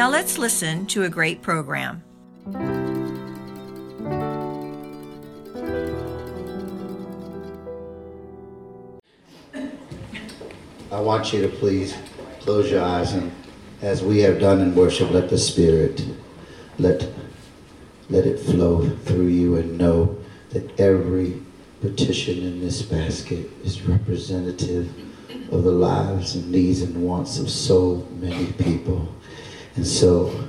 Now let's listen to a great program. I want you to please close your eyes and as we have done in worship, let the Spirit let let it flow through you and know that every petition in this basket is representative of the lives and needs and wants of so many people. And so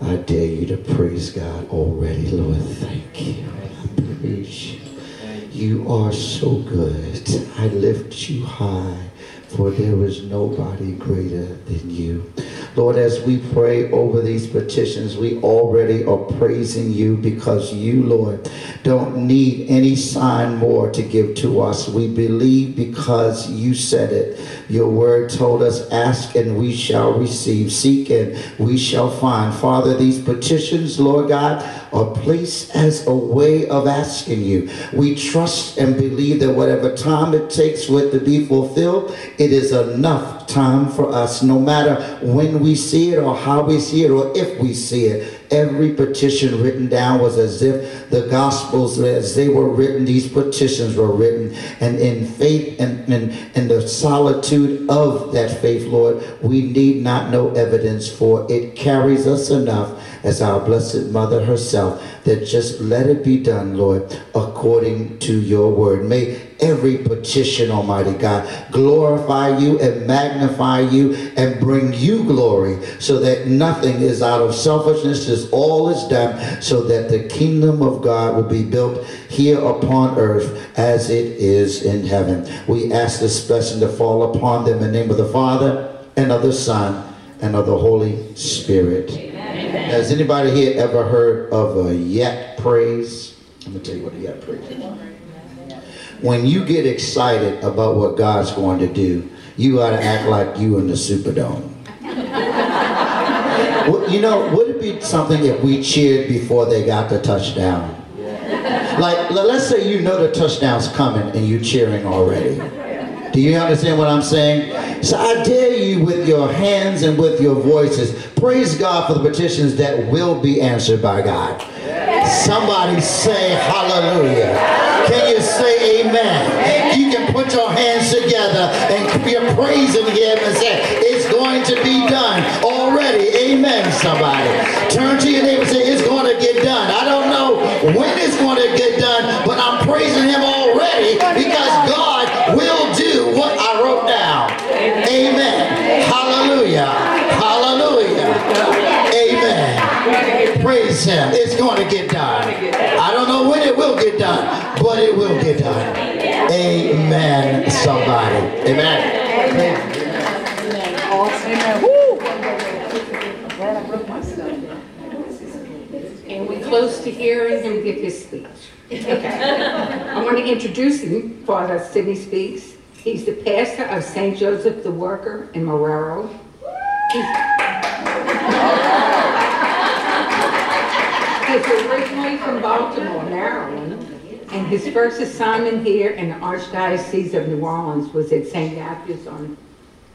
I dare you to praise God already, Lord. Thank you. I praise you. You are so good. I lift you high, for there is nobody greater than you. Lord, as we pray over these petitions, we already are praising you because you, Lord, don't need any sign more to give to us. We believe because you said it. Your word told us, ask and we shall receive, seek and we shall find. Father, these petitions, Lord God, are place as a way of asking you. We trust and believe that whatever time it takes for it to be fulfilled, it is enough time for us, no matter when we see it or how we see it or if we see it. Every petition written down was as if the Gospels, as they were written, these petitions were written. And in faith and in the solitude of that faith, Lord, we need not know evidence for it carries us enough as our Blessed Mother herself that just let it be done, Lord, according to your word. May every petition, Almighty God, glorify you and magnify you and bring you glory so that nothing is out of selfishness, just all is done so that the kingdom of God will be built here upon earth as it is in heaven. We ask this blessing to fall upon them in the name of the Father and of the Son and of the Holy Spirit. Has anybody here ever heard of a yet praise? Let me tell you what a yet praise is. When you get excited about what God's going to do, you got to act like you in the Superdome. you know, would it be something if we cheered before they got the touchdown? Like, let's say you know the touchdown's coming and you're cheering already. Do you understand what I'm saying? So I dare you with your hands and with your voices, praise God for the petitions that will be answered by God. Somebody say hallelujah. Can you say amen? You can put your hands together and you're praising him and say, it's going to be done already. Amen, somebody. Turn to your neighbor and say, it's going to get done. I don't know when it's going to get done, but I'm praising him already because God will do what I wrote down. Amen. Hallelujah. Hallelujah. Amen. Praise him. It's uh, going to get done. I don't know when it will get done, but it will get done. Amen, somebody. Amen. Amen. Amen. Woo! I'm glad I broke my stuff. And we close to hearing him give his speech. I want to introduce him, Father Sidney Speaks. He's the pastor of St. Joseph the Worker in Marrero. He's, he's originally from Baltimore, Maryland, and his first assignment here in the Archdiocese of New Orleans was at St. Matthew's on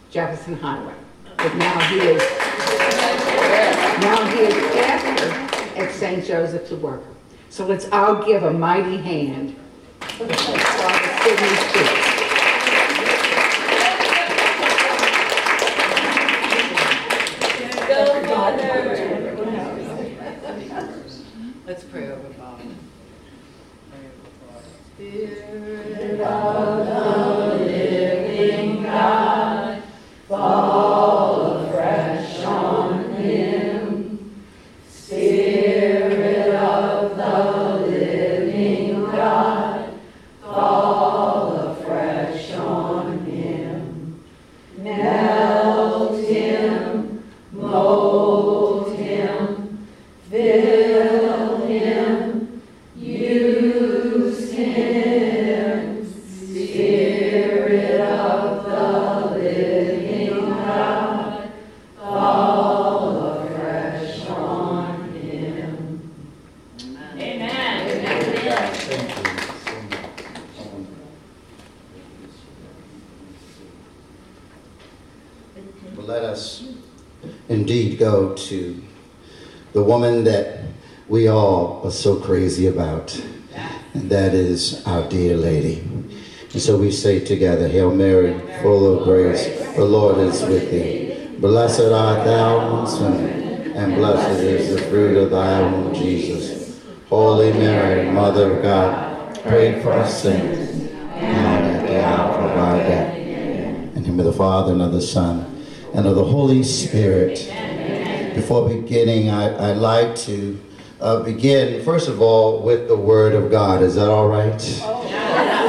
Jefferson Highway. But now he is now he is pastor at St. Joseph the Worker. So let's all give a mighty hand. Let's pray over Father. Spirit so we say together, Hail Mary, full of grace, the Lord is with thee. Blessed art thou amongst women, and blessed is the fruit of thy womb, Jesus. Holy Mary, Mother of God, pray for us sinners, now and at the hour of our death. In the name of the Father, and of the Son, and of the Holy Spirit. Before beginning, I, I'd like to uh, begin, first of all, with the Word of God. Is that all right?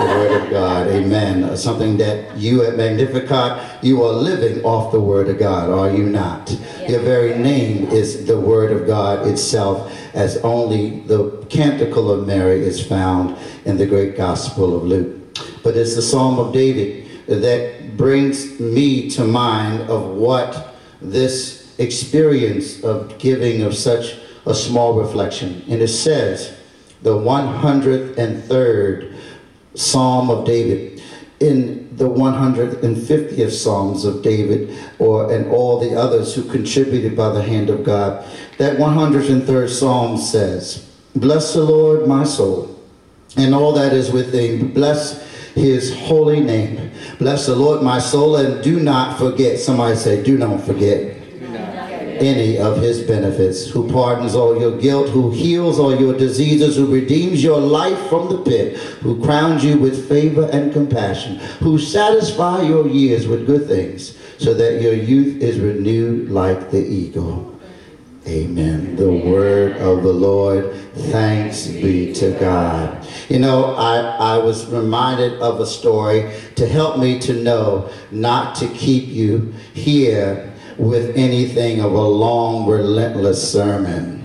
Word of God, amen. Something that you at Magnificat, you are living off the Word of God, are you not? Your very name is the Word of God itself, as only the Canticle of Mary is found in the great Gospel of Luke. But it's the Psalm of David that brings me to mind of what this experience of giving of such a small reflection. And it says, the 103rd Psalm of David. In the 150th Psalms of David, or and all the others who contributed by the hand of God, that 103rd Psalm says, Bless the Lord, my soul, and all that is within. Bless his holy name. Bless the Lord, my soul, and do not forget. Somebody say, do not forget any of his benefits, who pardons all your guilt, who heals all your diseases, who redeems your life from the pit, who crowns you with favor and compassion, who satisfy your years with good things, so that your youth is renewed like the eagle. Amen. The word of the Lord. Thanks be to God. You know, I, I was reminded of a story to help me to know not to keep you here with anything of a long, relentless sermon.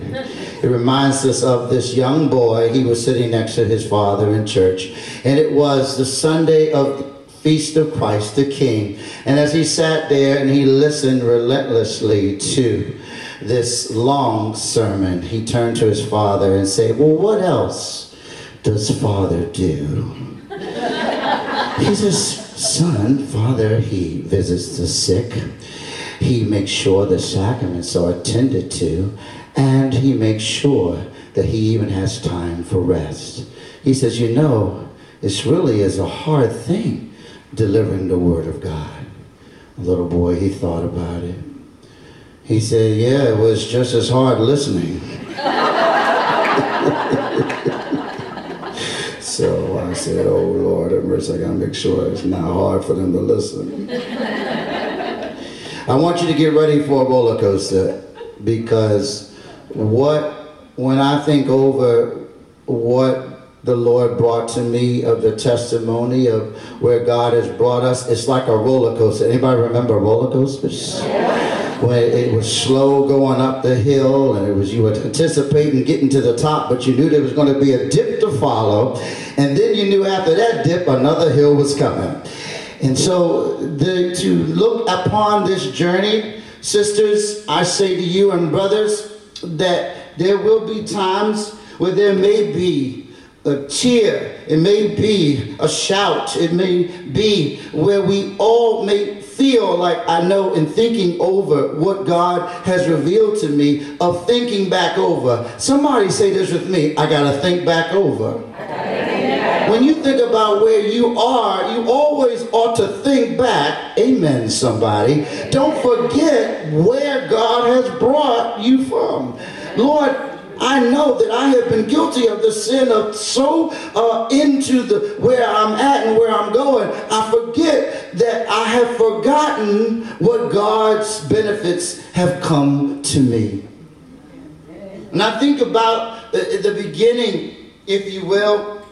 It reminds us of this young boy. He was sitting next to his father in church, and it was the Sunday of the feast of Christ the King. And as he sat there and he listened relentlessly to this long sermon, he turned to his father and said, Well, what else does father do? he says, Son, father, he visits the sick. He makes sure the sacraments are attended to, and he makes sure that he even has time for rest. He says, You know, this really is a hard thing delivering the word of God. A little boy, he thought about it. He said, Yeah, it was just as hard listening. so I said, Oh Lord, have mercy, I gotta make sure it's not hard for them to listen. I want you to get ready for a roller coaster because what, when I think over what the Lord brought to me of the testimony of where God has brought us, it's like a roller coaster. Anybody remember roller coasters? When it was slow going up the hill and it was you were anticipating getting to the top, but you knew there was going to be a dip to follow, and then you knew after that dip another hill was coming. And so the, to look upon this journey, sisters, I say to you and brothers that there will be times where there may be a cheer, it may be a shout, it may be where we all may feel like I know in thinking over what God has revealed to me, of thinking back over. Somebody say this with me I got to think back over. When you think about where you are, you always ought to think back. Amen, somebody. Don't forget where God has brought you from. Lord, I know that I have been guilty of the sin of so uh, into the where I'm at and where I'm going. I forget that I have forgotten what God's benefits have come to me. And I think about the, the beginning, if you will.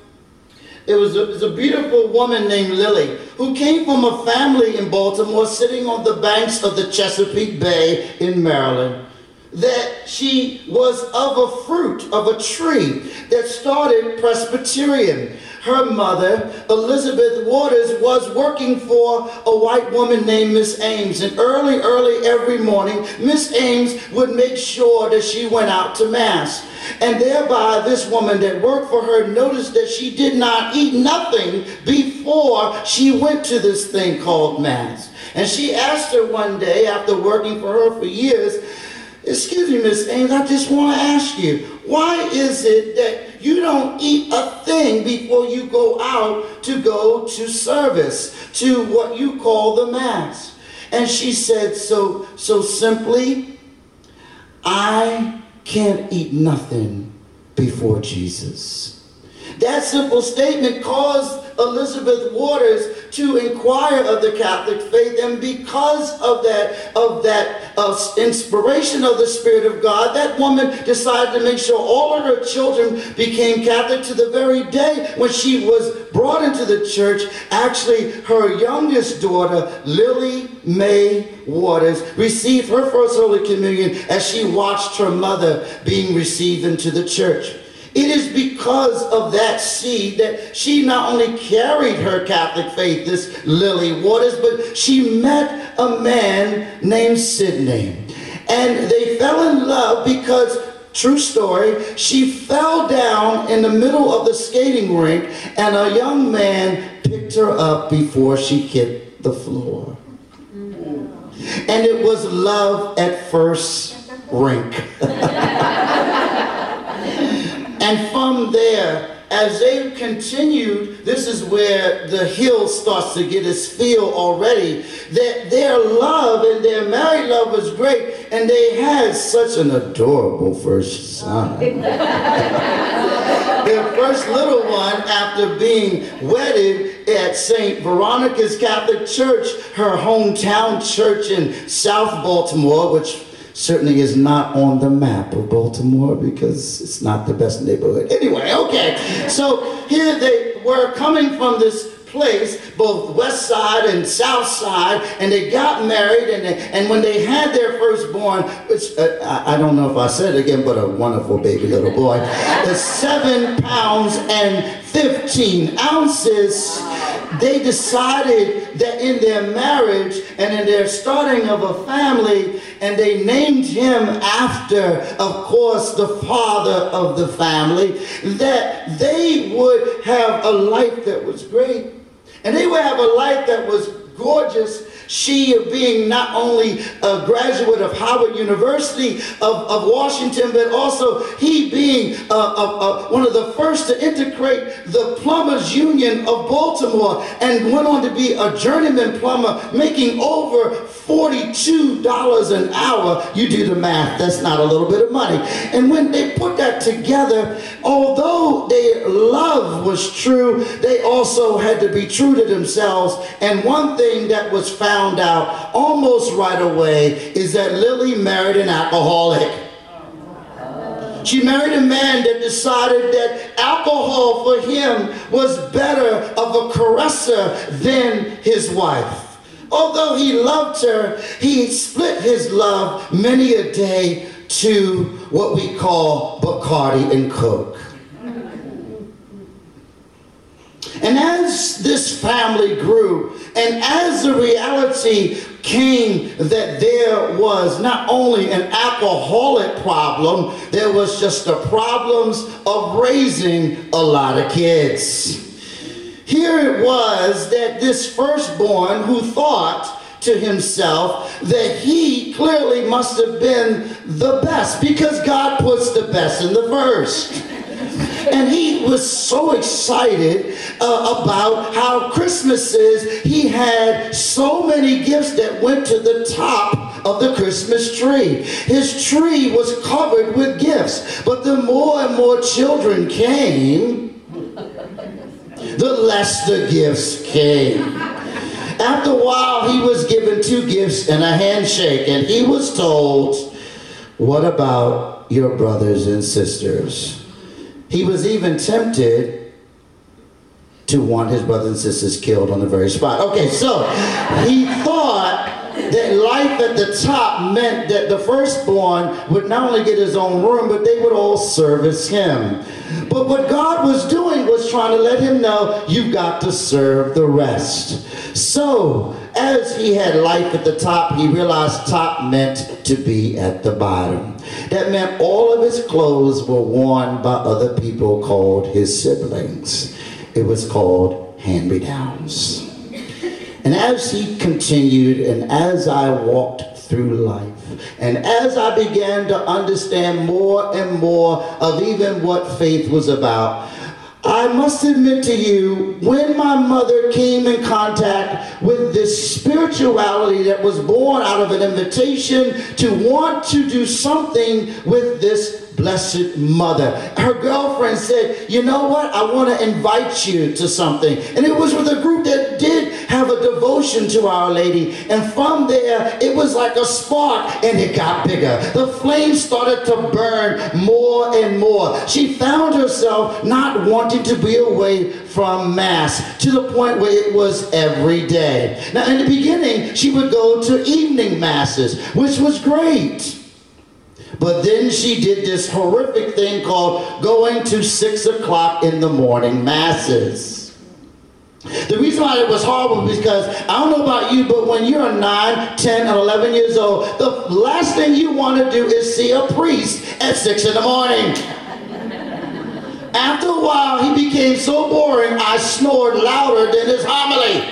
It was, a, it was a beautiful woman named Lily who came from a family in Baltimore sitting on the banks of the Chesapeake Bay in Maryland that she was of a fruit of a tree that started Presbyterian. Her mother, Elizabeth Waters, was working for a white woman named Miss Ames. And early, early every morning, Miss Ames would make sure that she went out to Mass. And thereby, this woman that worked for her noticed that she did not eat nothing before she went to this thing called Mass. And she asked her one day, after working for her for years, Excuse me, Miss Ames, I just want to ask you, why is it that you don't eat a thing before you go out to go to service, to what you call the Mass? And she said so, so simply, I can't eat nothing before Jesus. That simple statement caused Elizabeth Waters to inquire of the Catholic faith, and because of that, of that uh, inspiration of the Spirit of God, that woman decided to make sure all of her children became Catholic to the very day when she was brought into the church. Actually, her youngest daughter, Lily May Waters, received her first Holy Communion as she watched her mother being received into the church. It is because of that seed that she not only carried her Catholic faith, this Lily Waters, but she met a man named Sidney. And they fell in love because, true story, she fell down in the middle of the skating rink and a young man picked her up before she hit the floor. And it was love at first rink. And from there, as they continued, this is where the hill starts to get its feel already, that their love and their married love was great, and they had such an adorable first son. their first little one, after being wedded at St. Veronica's Catholic Church, her hometown church in South Baltimore, which certainly is not on the map of Baltimore because it's not the best neighborhood. Anyway, okay. So here they were coming from this place, both west side and south side, and they got married. And, they, and when they had their firstborn, which uh, I, don't know if I said it again, but a wonderful baby little boy, the seven pounds and 15 ounces, they decided that in their marriage and in their starting of a family, and they named him after, of course, the father of the family, that they would have a life that was great. And they would have a life that was gorgeous she being not only a graduate of Howard University of, of Washington, but also he being uh, uh, uh, one of the first to integrate the Plumbers Union of Baltimore and went on to be a journeyman plumber, making over $42 an hour. You do the math, that's not a little bit of money. And when they put that together, although their love was true, they also had to be true to themselves. And one thing that was found out almost right away is that Lily married an alcoholic. She married a man that decided that alcohol for him was better of a caresser than his wife. Although he loved her, he split his love many a day to what we call Bacardi and Coke. And as this family grew, and as the reality came that there was not only an alcoholic problem, there was just the problems of raising a lot of kids. Here it was that this firstborn who thought to himself that he clearly must have been the best because God puts the best in the first. And he was so excited uh, about how Christmases. He had so many gifts that went to the top of the Christmas tree. His tree was covered with gifts. But the more and more children came, the less the gifts came. After a while, he was given two gifts and a handshake, and he was told, What about your brothers and sisters? He was even tempted to want his brothers and sisters killed on the very spot. Okay, so he thought that life at the top meant that the firstborn would not only get his own room, but they would all service him. But what God was doing was trying to let him know you've got to serve the rest. So, as he had life at the top, he realized top meant to be at the bottom. That meant all of his clothes were worn by other people called his siblings. It was called hand me downs. And as he continued, and as I walked through life, and as I began to understand more and more of even what faith was about, I must admit to you, when my mother came in contact with this spirituality that was born out of an invitation to want to do something with this blessed mother. Her girlfriend said, You know what? I want to invite you to something. And it was with a group that have a devotion to Our Lady. And from there, it was like a spark and it got bigger. The flame started to burn more and more. She found herself not wanting to be away from Mass to the point where it was every day. Now, in the beginning, she would go to evening Masses, which was great. But then she did this horrific thing called going to six o'clock in the morning masses. The reason why it was horrible because I don't know about you, but when you're 9, 10, and 11 years old, the last thing you want to do is see a priest at 6 in the morning. After a while, he became so boring, I snored louder than his homily.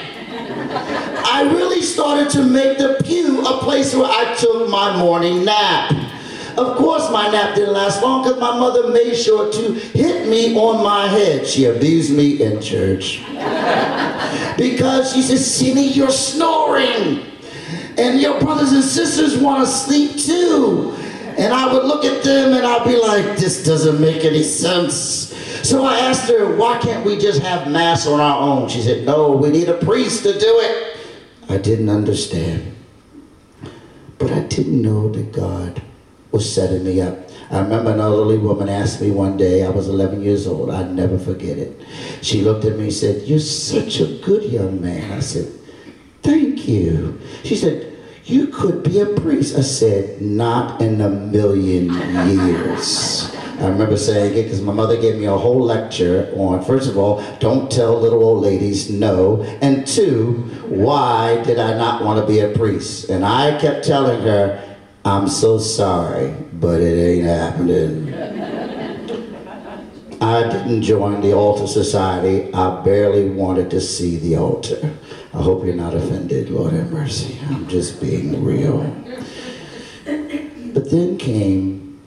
I really started to make the pew a place where I took my morning nap. Of course, my nap didn't last long because my mother made sure to hit me on my head. She abused me in church. because she said, Sidney, you're snoring. And your brothers and sisters want to sleep too. And I would look at them and I'd be like, this doesn't make any sense. So I asked her, why can't we just have Mass on our own? She said, no, we need a priest to do it. I didn't understand. But I didn't know that God was setting me up. I remember an elderly woman asked me one day, I was 11 years old, I'd never forget it. She looked at me and said, You're such a good young man. I said, Thank you. She said, You could be a priest. I said, Not in a million years. I remember saying it because my mother gave me a whole lecture on, first of all, don't tell little old ladies no, and two, why did I not want to be a priest? And I kept telling her, I'm so sorry, but it ain't happening. I didn't join the altar society. I barely wanted to see the altar. I hope you're not offended, Lord have mercy. I'm just being real. But then came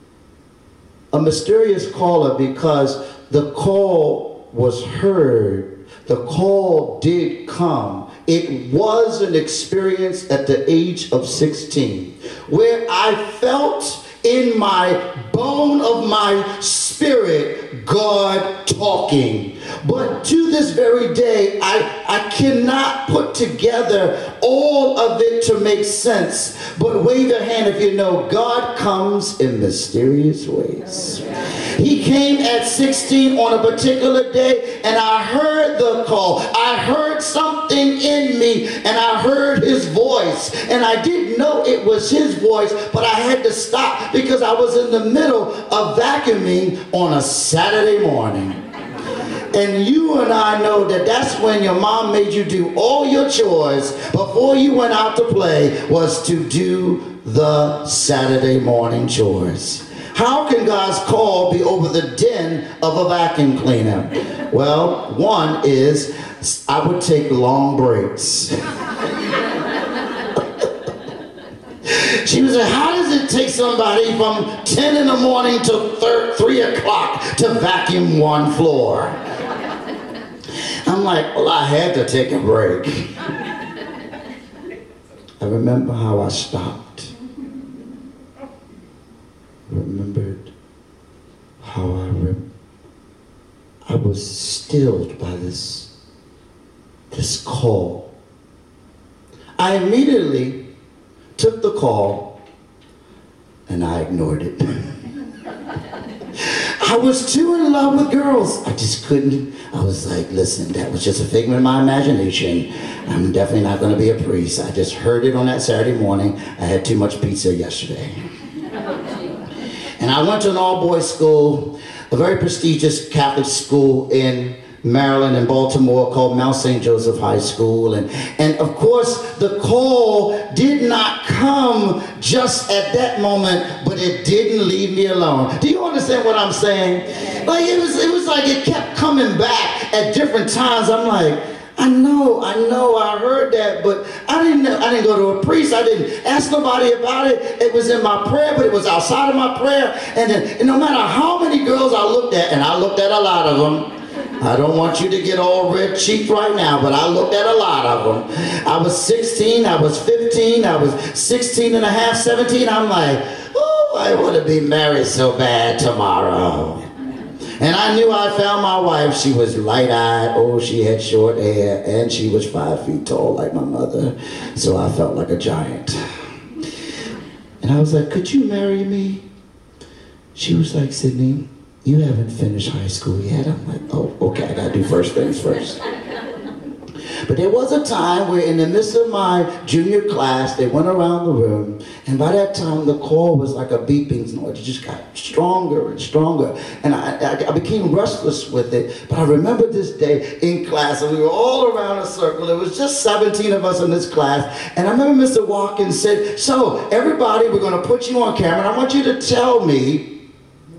a mysterious caller because the call was heard. The call did come it was an experience at the age of 16 where I felt in my bone of my spirit God talking. But to this very day, I, I cannot put together all of it to make sense. But wave your hand if you know God comes in mysterious ways. He came at 16 on a particular day, and I heard the call. I heard something in me, and I heard his voice. And I didn't know it was his voice, but I had to stop because I was in the middle of vacuuming on a Saturday morning. And you and I know that that's when your mom made you do all your chores before you went out to play was to do the Saturday morning chores. How can God's call be over the den of a vacuum cleaner? Well, one is I would take long breaks. She was like, how does it take somebody from 10 in the morning to 3 o'clock to vacuum one floor? I'm like, well, I had to take a break. I remember how I stopped. I remembered how I I was stilled by this this call. I immediately took the call and I ignored it. I was too in love with girls. I just couldn't. I was like, listen, that was just a figment of my imagination. I'm definitely not going to be a priest. I just heard it on that Saturday morning. I had too much pizza yesterday. and I went to an all boys school, a very prestigious Catholic school in Maryland and Baltimore called Mount St. Joseph High School. And, and of course, the call did not come just at that moment, but it didn't leave me alone. Do you understand what I'm saying? Like it was, it was like it kept coming back at different times. I'm like, I know, I know, I heard that, but I didn't know, I didn't go to a priest. I didn't ask nobody about it. It was in my prayer, but it was outside of my prayer. And then and no matter how many girls I looked at, and I looked at a lot of them, I don't want you to get all red cheeked right now, but I looked at a lot of them. I was 16, I was 15, I was 16 and a half, 17. I'm like, oh, I want to be married so bad tomorrow. And I knew I found my wife. She was light eyed. Oh, she had short hair. And she was five feet tall like my mother. So I felt like a giant. And I was like, could you marry me? She was like, Sidney, you haven't finished high school yet. I'm like, oh, okay, I gotta do first things first. But there was a time where in the midst of my junior class, they went around the room, and by that time the call was like a beeping noise. It just got stronger and stronger. And I, I, became restless with it. But I remember this day in class, and we were all around a circle. It was just 17 of us in this class. And I remember Mr. Watkins said, so everybody, we're gonna put you on camera, and I want you to tell me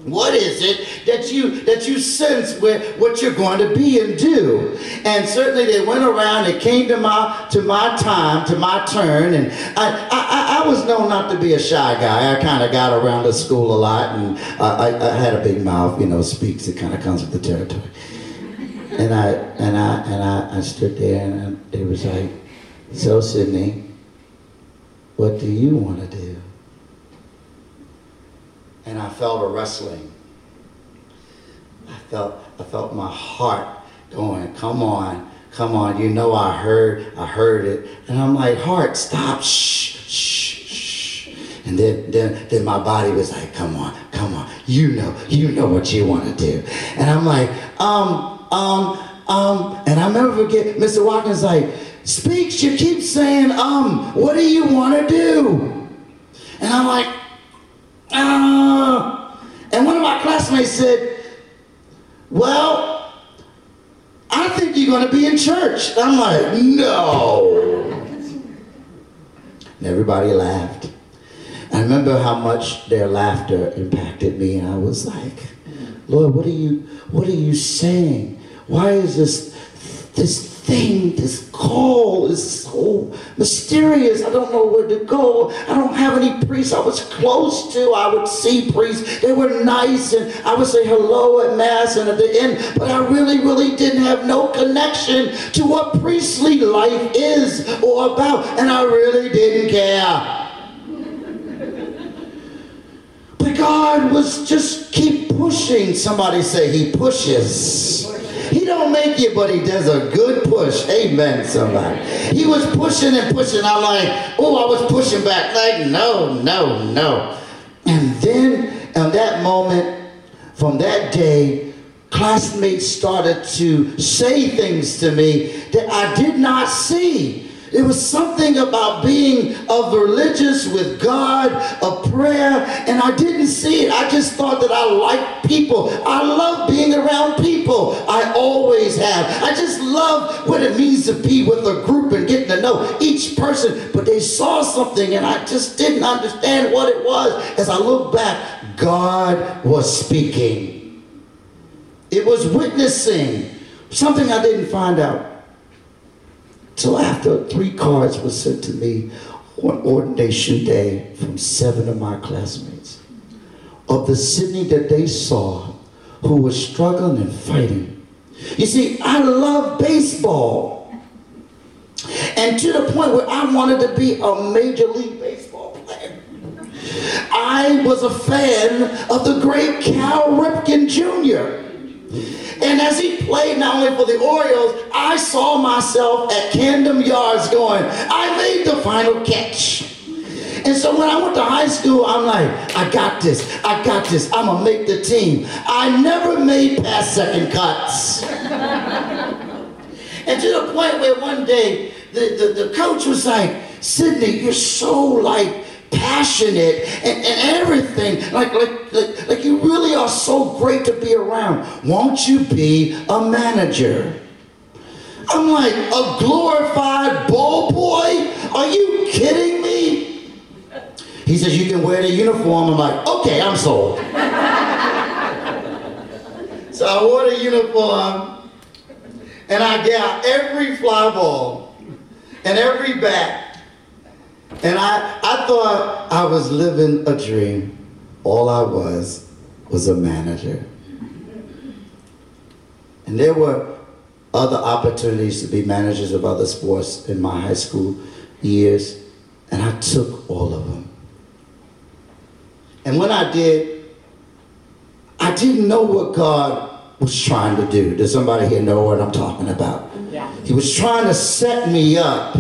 what is it that you that you sense with what you're going to be and do? And certainly they went around. It came to my to my time, to my turn, and I I, I was known not to be a shy guy. I kind of got around the school a lot, and I, I had a big mouth. You know, speaks. It kind of comes with the territory. And I and I and I, I stood there, and it was like, so Sidney, what do you want to do? and I felt a wrestling. I felt, I felt my heart going, come on, come on, you know I heard, I heard it. And I'm like, heart, stop, shh, shh, shh. And then, then, then my body was like, come on, come on, you know, you know what you want to do. And I'm like, um, um, um, and I never forget, Mr. Watkins like, speaks, you keep saying, um, what do you want to do? And I'm like, ah. And one of my classmates said, well, I think you're going to be in church. I'm like, no. And everybody laughed. I remember how much their laughter impacted me, and I was like, Lord, what are you, what are you saying? Why is this, this thing, this call is so mysterious. I don't know where to go. I don't have any priests I was close to. I would see priests. They were nice and I would say hello at mass and at the end, but I really, really didn't have no connection to what priestly life is or about. And I really didn't care. But God was just keep pushing. Somebody say he pushes. He don't make you, but he does a good push. Amen, somebody. He was pushing and pushing. I'm like, oh, I was pushing back. Like, no, no, no. And then, at that moment, from that day, classmates started to say things to me that I did not see. It was something about being of religious with God, of prayer, and I didn't see it. I just thought that I liked people. I love being around people. I always have. I just love what it means to be with a group and getting to know each person. But they saw something and I just didn't understand what it was. As I look back, God was speaking. It was witnessing. Something I didn't find out so after three cards were sent to me on ordination day from seven of my classmates of the Sidney that they saw who was struggling and fighting. You see, I love baseball. And to the point where I wanted to be a major league baseball player. I was a fan of the great Cal Ripken Jr. And as he played not only for the Orioles, I saw myself at Camden Yards going, I made the final catch. And so when I went to high school, I'm like, I got this, I got this, I'm gonna make the team. I never made past second cuts. and to the point where one day the, the, the coach was like, Sidney, you're so like passionate and, and everything. Like, like, like, like you really are so great to be around. Won't you be a manager? I'm like, a glorified ball boy? Are you kidding me? He says, you can wear the uniform. I'm like, okay, I'm sold. so I wore the uniform and I got every fly ball and every bat. And I, I thought I was living a dream. All I was was a manager. And there were other opportunities to be managers of other sports in my high school years, and I took all of them. And when I did, I didn't know what God was trying to do. Does somebody here know what I'm talking about? Yeah. He was trying to set me up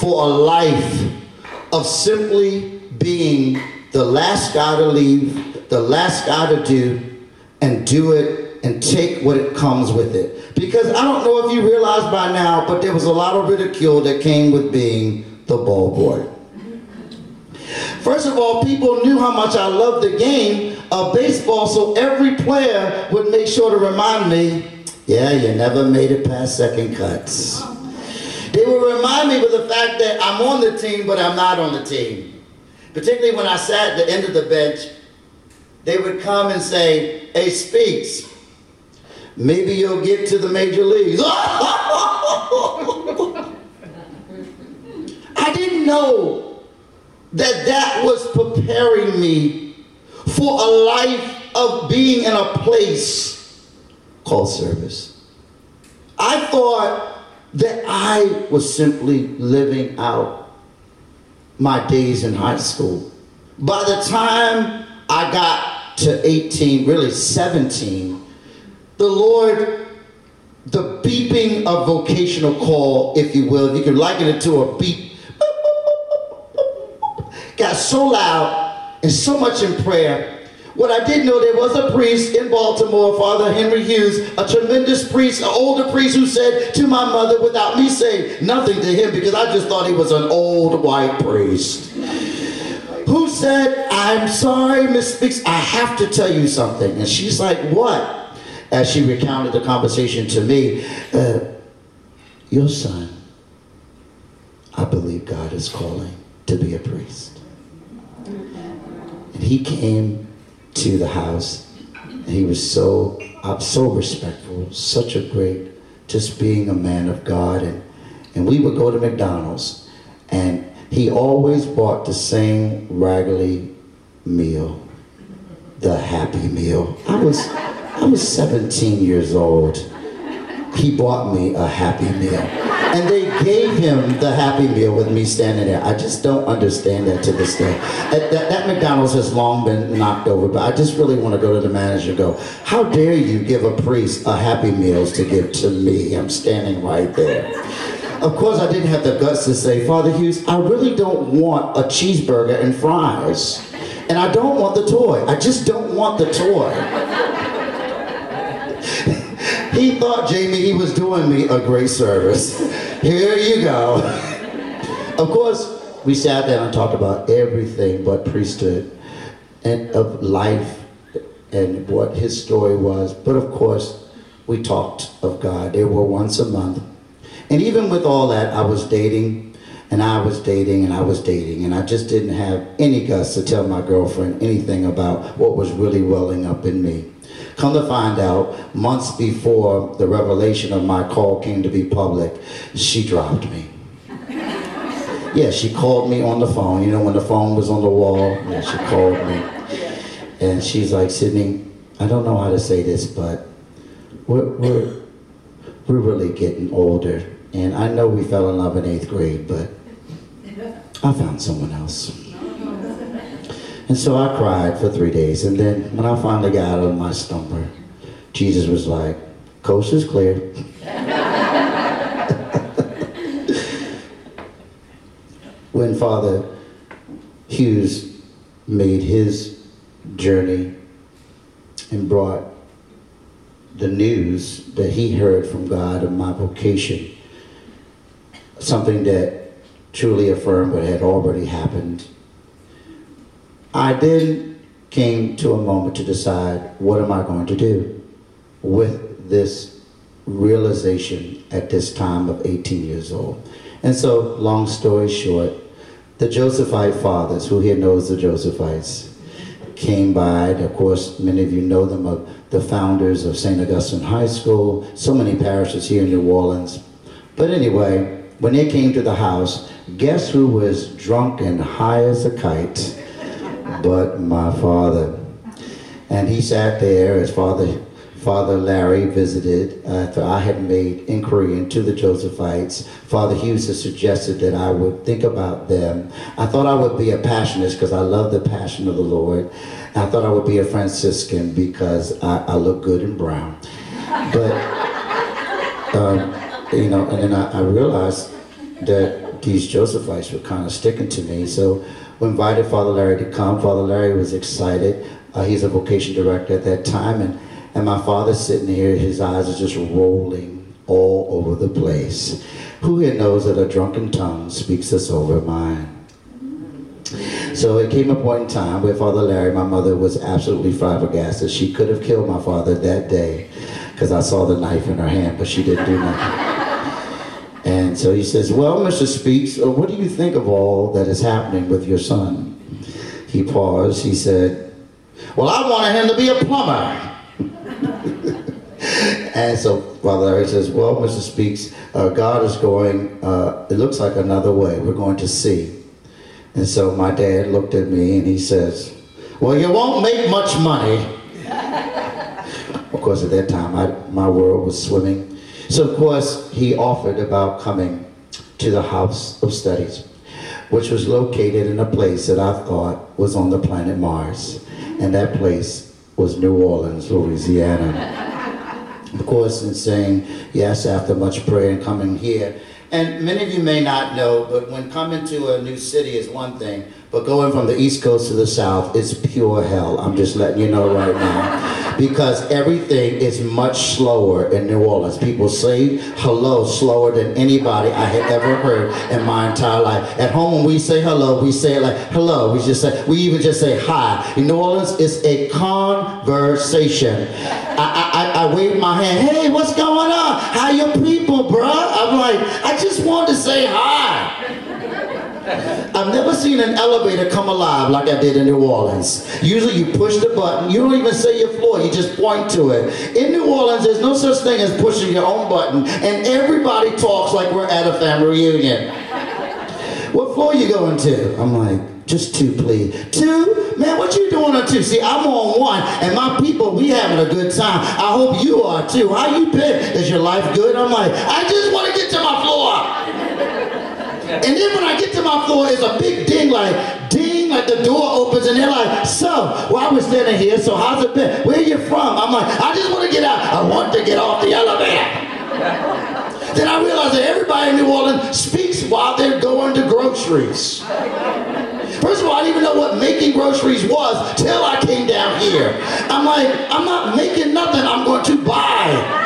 for a life of simply being the last guy to leave, the last guy to do, and do it and take what it comes with it. Because I don't know if you realize by now, but there was a lot of ridicule that came with being the ball boy. First of all, people knew how much I loved the game of baseball, so every player would make sure to remind me, yeah, you never made it past second cuts. They would remind me of the fact that I'm on the team, but I'm not on the team. Particularly when I sat at the end of the bench, they would come and say, hey, Speaks, maybe you'll get to the major leagues. I didn't know that that was preparing me for a life of being in a place called service. I thought that I was simply living out my days in high school. By the time I got to 18, really 17, the Lord, the beeping of vocational call, if you will, if you can liken it to a beep, got so loud and so much in prayer. What I did know, there was a priest in Baltimore, Father Henry Hughes, a tremendous priest, an older priest who said to my mother, without me saying nothing to him, because I just thought he was an old white priest, who said, I'm sorry, Miss Speaks, I have to tell you something. And she's like, what? As she recounted the conversation to me, uh, your son, I believe God is calling to be a priest. And he came to the house. He was so, uh, so respectful, such a great, just being a man of God. And, and we would go to McDonald's, and he always bought the same raggedy meal, the Happy Meal. I was, I was 17 years old. He bought me a Happy Meal. And they gave him the Happy Meal with me standing there. I just don't understand that to this day. That, that, that McDonald's has long been knocked over, but I just really want to go to the manager and go, how dare you give a priest a Happy Meals to give to me? I'm standing right there. Of course, I didn't have the guts to say, Father Hughes, I really don't want a cheeseburger and fries. And I don't want the toy. I just don't want the toy. he thought, Jamie, he was doing me a great service. Here you go. of course, we sat down and talked about everything but priesthood and of life and what his story was. But of course, we talked of God. They were once a month. And even with all that, I was dating and I was dating and I was dating. And I just didn't have any guts to tell my girlfriend anything about what was really welling up in me. Come to find out, months before the revelation of my call came to be public, she dropped me. Yeah, she called me on the phone. You know, when the phone was on the wall, yeah, she called me. And she's like, Sidney, I don't know how to say this, but we're, we're, we're really getting older. And I know we fell in love in eighth grade, but I found someone else. And so I cried for three days. And then when I finally got out of my slumber, Jesus was like, coast is clear. when Father Hughes made his journey and brought the news that he heard from God of my vocation, something that truly affirmed what had already happened. I then came to a moment to decide what am I going to do with this realization at this time of 18 years old. And so, long story short, the Josephite fathers, who here knows the Josephites, came by. Of course, many of you know them of the founders of St. Augustine High School, so many parishes here in New Orleans. But anyway, when they came to the house, guess who was drunk and high as a kite? But my father. And he sat there as Father Father Larry visited after I had made inquiry into the Josephites. Father Hughes had suggested that I would think about them. I thought I would be a Passionist because I love the passion of the Lord. I thought I would be a Franciscan because I, I look good in brown. But, um, you know, and then I, I realized that these Josephites were kind of sticking to me. So we invited Father Larry to come. Father Larry was excited. Uh, he's a vocation director at that time. and and my father's sitting here, his eyes are just rolling all over the place. Who here knows that a drunken tongue speaks us over mind? So it came a point in time where Father Larry, my mother, was absolutely flabbergasted. She could have killed my father that day because I saw the knife in her hand, but she didn't do nothing. And so he says, Well, Mr. Speaks, uh, what do you think of all that is happening with your son? He paused. He said, Well, I wanted him to be a plumber. and so Father Larry says, well, Mr. Speaks, uh, God is going, uh, it looks like another way. We're going to see. And so my dad looked at me and he says, well, you won't make much money. of course, at that time, I, my world was swimming. So, of course, he offered about coming to the House of Studies, which was located in a place that I thought was on the planet Mars. And that place was New Orleans, Louisiana. of course, in saying yes after much prayer and coming here. And many of you may not know, but when coming to a new city is one thing, but going from the East Coast to the South is pure hell. I'm just letting you know right now. Because everything is much slower in New Orleans. People say hello slower than anybody I had ever heard in my entire life. At home, when we say hello, we say it like hello. We just say, we even just say hi. In New Orleans, it's a conversation. I, I, I wave my hand, hey, what's going on? How your people, bro? I'm like, I just want to say hi. I've never seen an elevator come alive like I did in New Orleans. Usually you push the button, you don't even say your floor, you just point to it. In New Orleans, there's no such thing as pushing your own button, and everybody talks like we're at a family reunion. What floor you going to? I'm like, just two, please. Two? Man, what you doing on two? See, I'm on one, and my people, we having a good time. I hope you are too. How you been? Is your life good? I'm like, I just want to get to my. And then when I get to my floor, it's a big ding, like ding, like the door opens, and they're like, so, well, I was standing here, so how's it been? Where you from? I'm like, I just want to get out. I want to get off the elevator. then I realized that everybody in New Orleans speaks while they're going to groceries. First of all, I didn't even know what making groceries was till I came down here. I'm like, I'm not making nothing, I'm going to buy.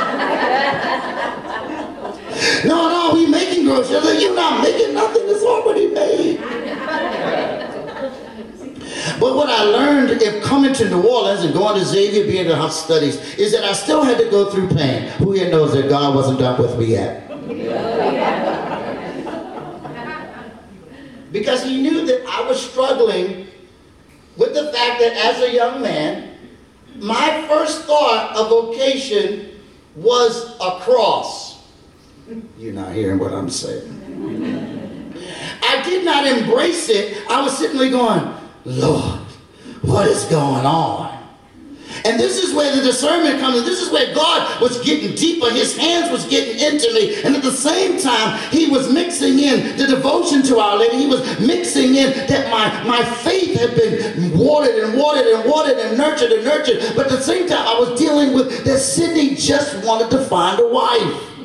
No, no, we making groceries. I you're not making nothing. It's already made. But what I learned in coming to New Orleans and going to Xavier, being in house studies, is that I still had to go through pain. Who here knows that God wasn't done with me yet? because he knew that I was struggling with the fact that as a young man, my first thought of vocation was a cross. You're not hearing what I'm saying. I did not embrace it. I was sitting there going, Lord, what is going on? And this is where the discernment comes in. This is where God was getting deeper. His hands was getting into me. And at the same time, he was mixing in the devotion to Our Lady. He was mixing in that my, my faith had been watered and watered and watered and nurtured and nurtured. But at the same time, I was dealing with that Sidney just wanted to find a wife.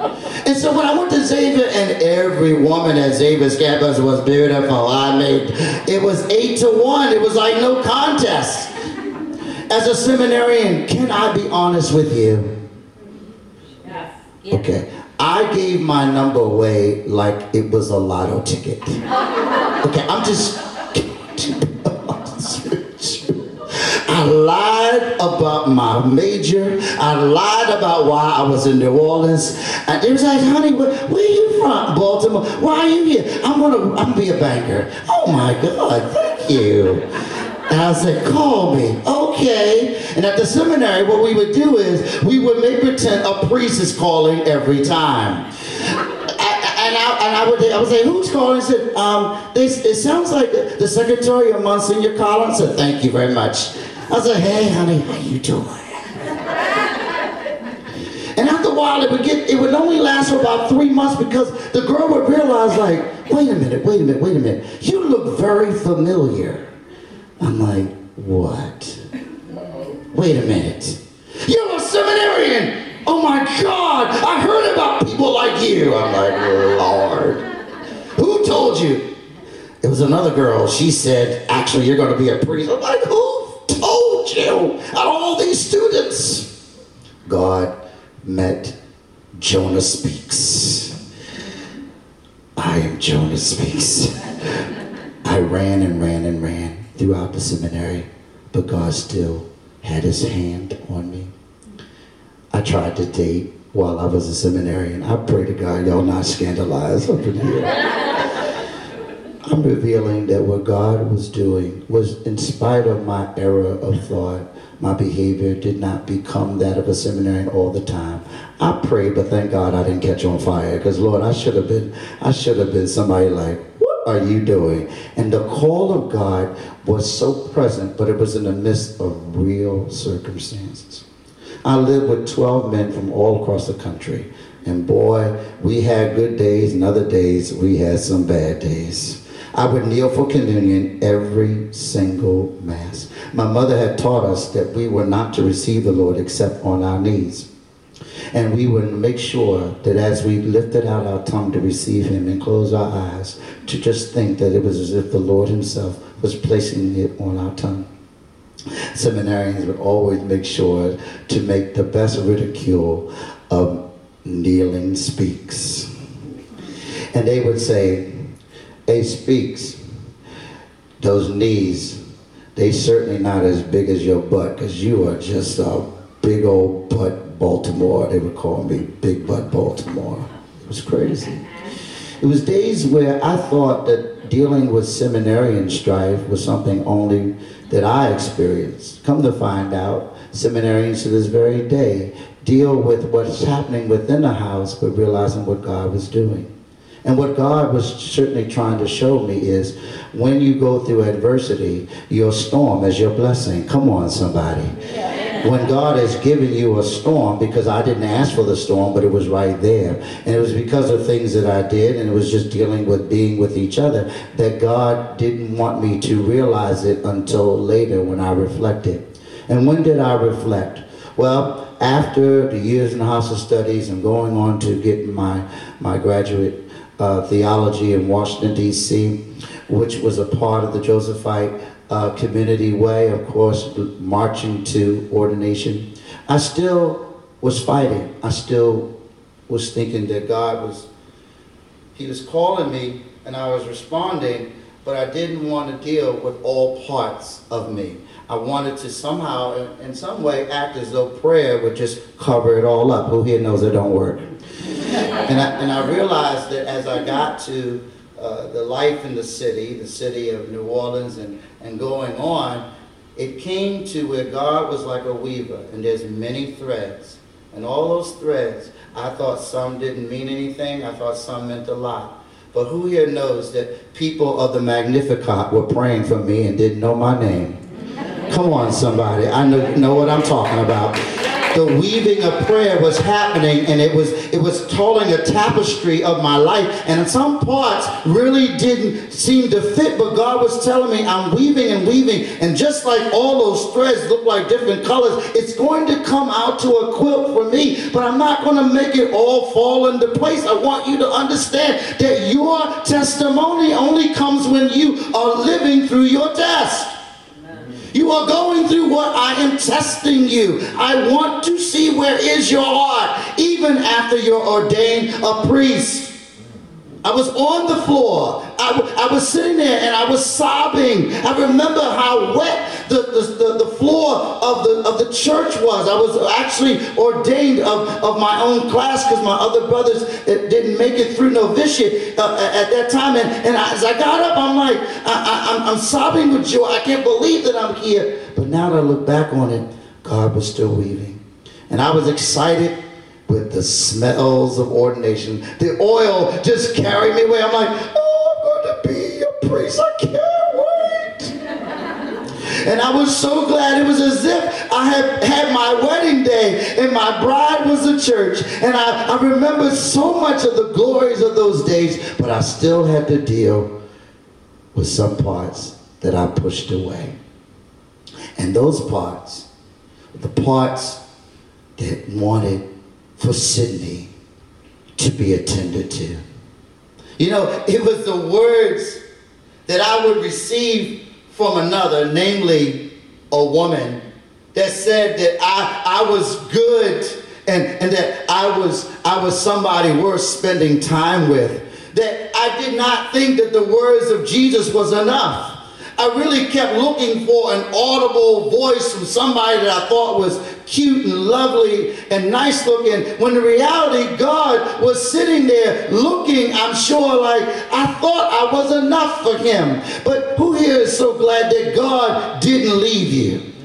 And so when I went to Xavier, and every woman at Xavier's campus was beautiful. I mean, it was eight to one. It was like no contest. As a seminarian, can I be honest with you? Yes. Okay. I gave my number away like it was a lotto ticket. Okay, I'm just. I lied about my major. I lied about why I was in New Orleans. And it was like, honey, where, where are you from? Baltimore. Why are you here? I'm gonna, I'm gonna be a banker. Oh my God, thank you. And I said, call me. Okay. And at the seminary, what we would do is we would make pretend a priest is calling every time. And I, and I would I would say, who's calling? I said, um, it sounds like the, the secretary of Monsignor Collins. I said, thank you very much. I said, hey, honey, how you doing? And after a while, it would get, it would only last for about three months because the girl would realize, like, wait a minute, wait a minute, wait a minute. You look very familiar. I'm like, what? Wait a minute. You're a seminarian. Oh my God, I heard about people like you. I'm like, Lord. Who told you? It was another girl. She said, actually, you're going to be a priest. I'm like, who told you? Of all these students. God met Jonah Speaks. I am Jonah Speaks. I ran and ran and ran throughout the seminary, but God still had his hand on me. I tried to date while I was a seminarian. I pray to God y'all not scandalized up in here. I'm revealing that what God was doing was, in spite of my error of thought, my behavior did not become that of a seminarian all the time. I prayed, but thank God I didn't catch on fire. Because Lord, I should have been, I should have been somebody like, what are you doing? And the call of God was so present, but it was in the midst of real circumstances. I lived with 12 men from all across the country. And boy, we had good days and other days we had some bad days. I would kneel for communion every single Mass. My mother had taught us that we were not to receive the Lord except on our knees. And we would make sure that as we lifted out our tongue to receive Him and close our eyes, to just think that it was as if the Lord Himself was placing it on our tongue. Seminarians would always make sure to make the best ridicule of kneeling speaks. And they would say, A speaks, those knees, they certainly not as big as your butt, because you are just a big old butt Baltimore. They would call me Big Butt Baltimore. It was crazy. It was days where I thought that dealing with seminarian strife was something only that I experienced. Come to find out, seminarians to this very day deal with what's happening within the house, but realizing what God was doing. And what God was certainly trying to show me is when you go through adversity, your storm is your blessing. Come on, somebody. When God has given you a storm, because I didn't ask for the storm, but it was right there. And it was because of things that I did, and it was just dealing with being with each other, that God didn't want me to realize it until later when I reflected. And when did I reflect? Well, after the years in the House of Studies and going on to get my, my graduate uh, theology in Washington, D.C., which was a part of the Josephite uh, community way, of course, marching to ordination. I still was fighting. I still was thinking that God was, He was calling me and I was responding, but I didn't want to deal with all parts of me. I wanted to somehow, in, in some way, act as though prayer would just cover it all up. Who here knows it don't work? and, I, and I realized that as I got to uh, the life in the city, the city of New Orleans, and, and going on, it came to where God was like a weaver, and there's many threads. And all those threads, I thought some didn't mean anything, I thought some meant a lot. But who here knows that people of the Magnificat were praying for me and didn't know my name? Come on, somebody. I know, know what I'm talking about. The weaving of prayer was happening and it was it was telling a tapestry of my life. And some parts really didn't seem to fit but god was telling me i'm weaving and weaving. And just like all those threads look like different colors it's going to come out to a quilt for me but i'm not going to make it all fall into place. I want you to understand that your testimony only comes when you are living through your test you are going through what I am testing you. I want to see where is your heart, even after you're ordained a priest. I was on the floor. I, I was sitting there and I was sobbing. I remember how wet the, the, the, floor of the, of the church was. I was actually ordained of, of my own class because my other brothers eh, didn't make it through novitiate uh, at that time. And, and as I got up, I'm like, I, I, I'm sobbing with joy. I can't believe that I'm here. But now that I look back on it, God was still weaving. And I was excited with the smells of ordination. The oil just carried me away. I'm like, oh, I'm going to be a priest. I can't wait. and I was so glad. It was as if I had had my wedding day and my bride was the church. And I, I remember so much of the glories of those days, but I still had to deal with some parts that I pushed away. And those parts, the parts that wanted for Sidney to be attended to. You know, it was the words that I would receive from another, namely a woman, that said that I, I was good and, and that I was, I was somebody worth spending time with. That I did not think that the words of Jesus was enough. I really kept looking for an audible voice from somebody that I thought was cute and lovely and nice looking, when in reality, God was sitting there looking, I'm sure, like I thought I was enough for him. But who here is so glad that God didn't leave you?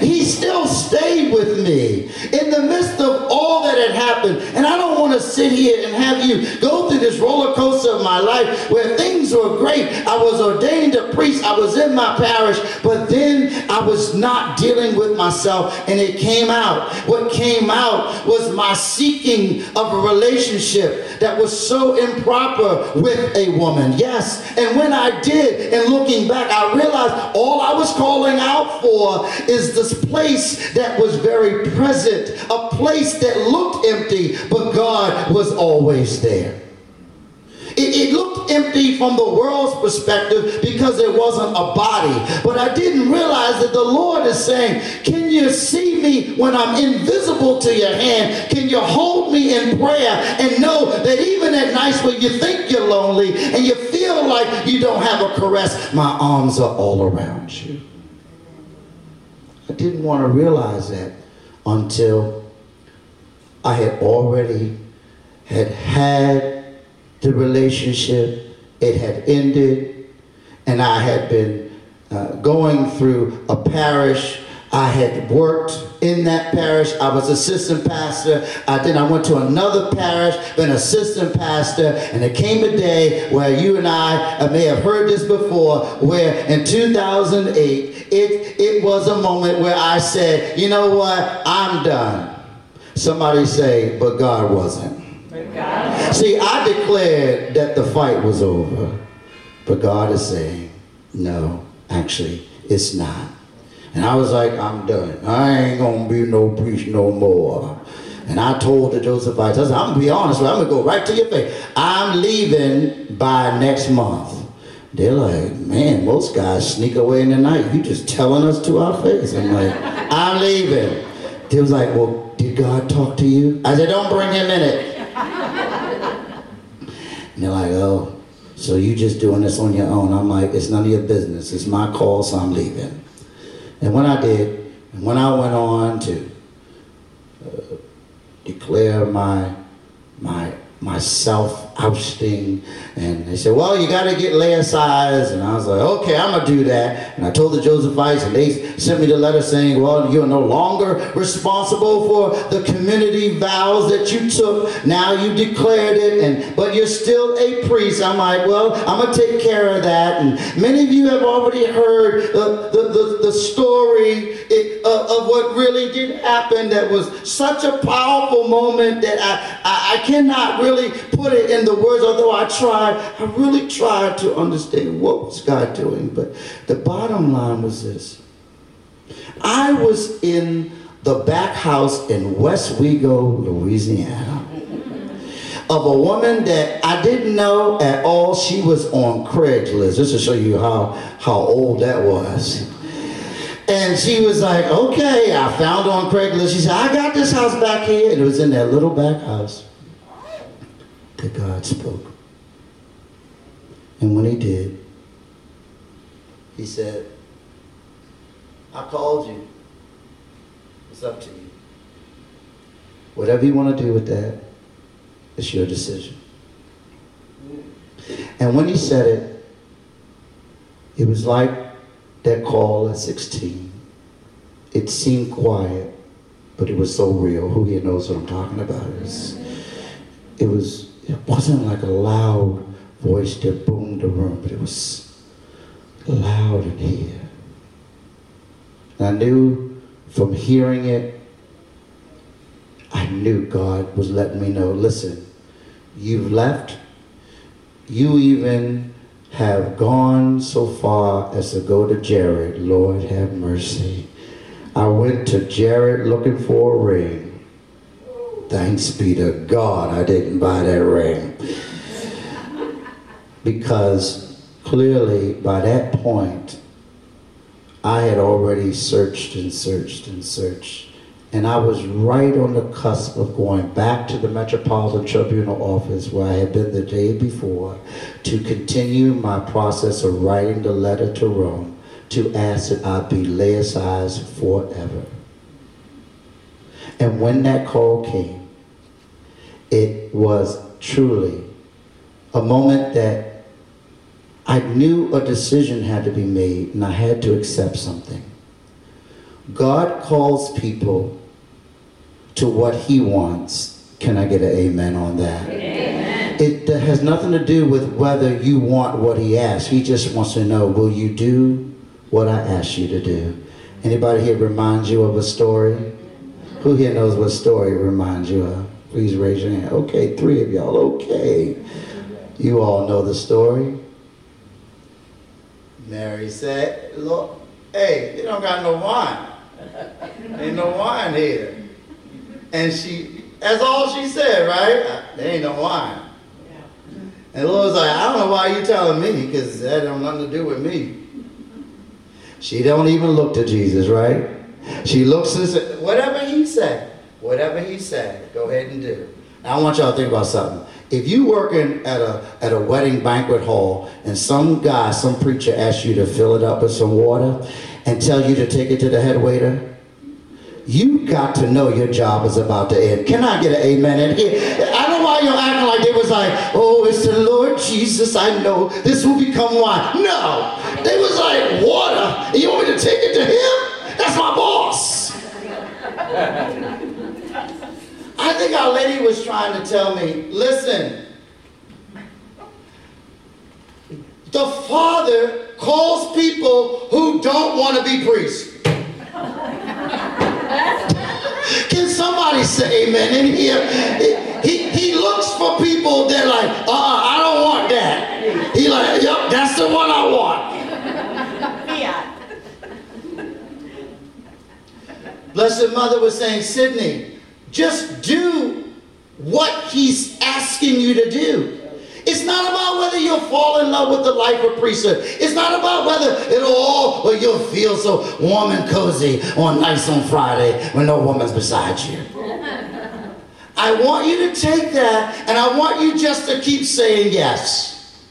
He still stayed with me in the midst of all that had happened. And I don't want to sit here and have you go through this roller coaster of my life where things were great. I was ordained a priest. I was in my parish. But then I was not dealing with myself and it came out. What came out was my seeking of a relationship that was so improper with a woman. Yes. And when I did, and looking back, I realized all I was calling out for is this place that was very present, a place that looked empty, but God was always there. It, it, looked empty from the world's perspective because there wasn't a body. But I didn't realize that the Lord is saying, Can you see me when I'm invisible to your hand? Can you hold me in prayer and know that even at nights when you think you're lonely and you feel like you don't have a caress, my arms are all around you? Didn't want to realize that until I had already had had the relationship. It had ended, and I had been uh, going through a parish. I had worked in that parish. I was assistant pastor. I, then I went to another parish, been assistant pastor, and there came a day where you and I, I may have heard this before, where in 2008, it, it was a moment where I said, you know what, I'm done. Somebody say, but God wasn't. See, I declared that the fight was over, but God is saying, no, actually, it's not. And I was like, I'm done. I ain't gonna be no priest no more. And I told the Josephites, I said, I'm gonna be honest, with you, I'm gonna go right to your face. I'm leaving by next month. They're like, man, most guys sneak away in the night. You just telling us to our face. I'm like, I'm leaving. They was like, well, did God talk to you? I said, don't bring him in it. And they're like, oh, so you just doing this on your own. I'm like, it's none of your business. It's my call, so I'm leaving. And when I did, and when I went on to uh, declare my, my, myself ousting. And they said, well, you got to get laicized. And I was like, okay, I'm going to do that. And I told the Josephites, and they sent me the letter saying, well, you're no longer responsible for the community vows that you took. Now you declared it, and but you're still a priest. I'm like, well, I'm going to take care of that. And many of you have already heard the, the, the, the story of, of what really did happen that was such a powerful moment that I, I, I cannot really put it in the words, although I tried, I really tried to understand what was God doing. But the bottom line was this. I was in the back house in Westwego, Louisiana of a woman that I didn't know at all. She was on Craigslist. Just to show you how, how old that was. And she was like, okay, I found on Craigslist. She said, I got this house back here. And it was in that little back house that God spoke. And when he did, he said, I called you. It's up to you. Whatever you want to do with that, it's your decision. And when he said it, it was like that call at 16. It seemed quiet, but it was so real. Who here knows what I'm talking about? It was, it, was, it wasn't like a loud voice that boomed the room, but it was loud in here. And I knew from hearing it, I knew God was letting me know, listen, you've left. You even have gone so far as to go to Jared. Lord, have mercy. I went to Jared looking for a ring. Thanks be to God I didn't buy that ring. Because clearly by that point, I had already searched and searched and searched. And I was right on the cusp of going back to the Metropolitan Tribunal office where I had been the day before to continue my process of writing the letter to Rome to ask that I be laicized forever. And when that call came, it was truly a moment that I knew a decision had to be made and I had to accept something. God calls people to what he wants. Can I get an amen on that? Amen. It has nothing to do with whether you want what he asks. He just wants to know, will you do what I ask you to do? Anybody here reminds you of a story? Who here knows what story reminds you of? Please raise your hand. Okay, three of y'all. Okay. You all know the story. Mary said, Look, hey, you don't got no wine. Ain't no wine here. And she, that's all she said, right? There ain't no wine. And the Lord's like, I don't know why you telling me, because that don't nothing to do with me. She don't even look to Jesus, right? She looks and says, whatever he said, whatever he said, go ahead and do. Now I want y'all to think about something. If you working at a at a wedding banquet hall and some guy, some preacher asks you to fill it up with some water and tell you to take it to the head waiter, you got to know your job is about to end. Can I get an amen in here? I don't know why you're acting like it was like, oh, it's the Lord Jesus. I know this will become wine. No, they was like water. You want me to take it to him? That's my boss. I think our lady was trying to tell me, listen, the Father calls people who don't want to be priests. Can somebody say amen in here? He, he looks for people that like, uh, uh I don't want that. He like, yep, that's the one I want. Blessed Mother was saying, Sidney, just do what he's asking you to do. It's not about whether you'll fall in love with the life of priesthood. It's not about whether it'll all, or you'll feel so warm and cozy on nights on Friday when no woman's beside you. I want you to take that and I want you just to keep saying yes.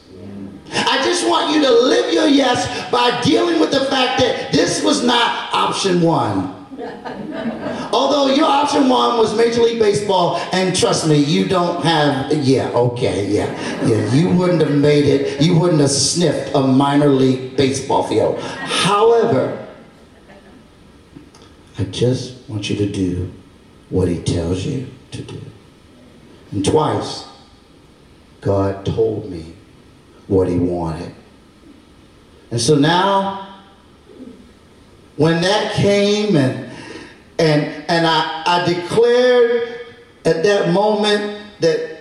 I just want you to live your yes by dealing with the fact that this was not option one. Although your option one was Major League Baseball, and trust me, you don't have, yeah, okay, yeah, yeah, you wouldn't have made it, you wouldn't have sniffed a minor league baseball field. However, I just want you to do what he tells you to do. And twice, God told me what he wanted. And so now, when that came and and and I, I declared at that moment that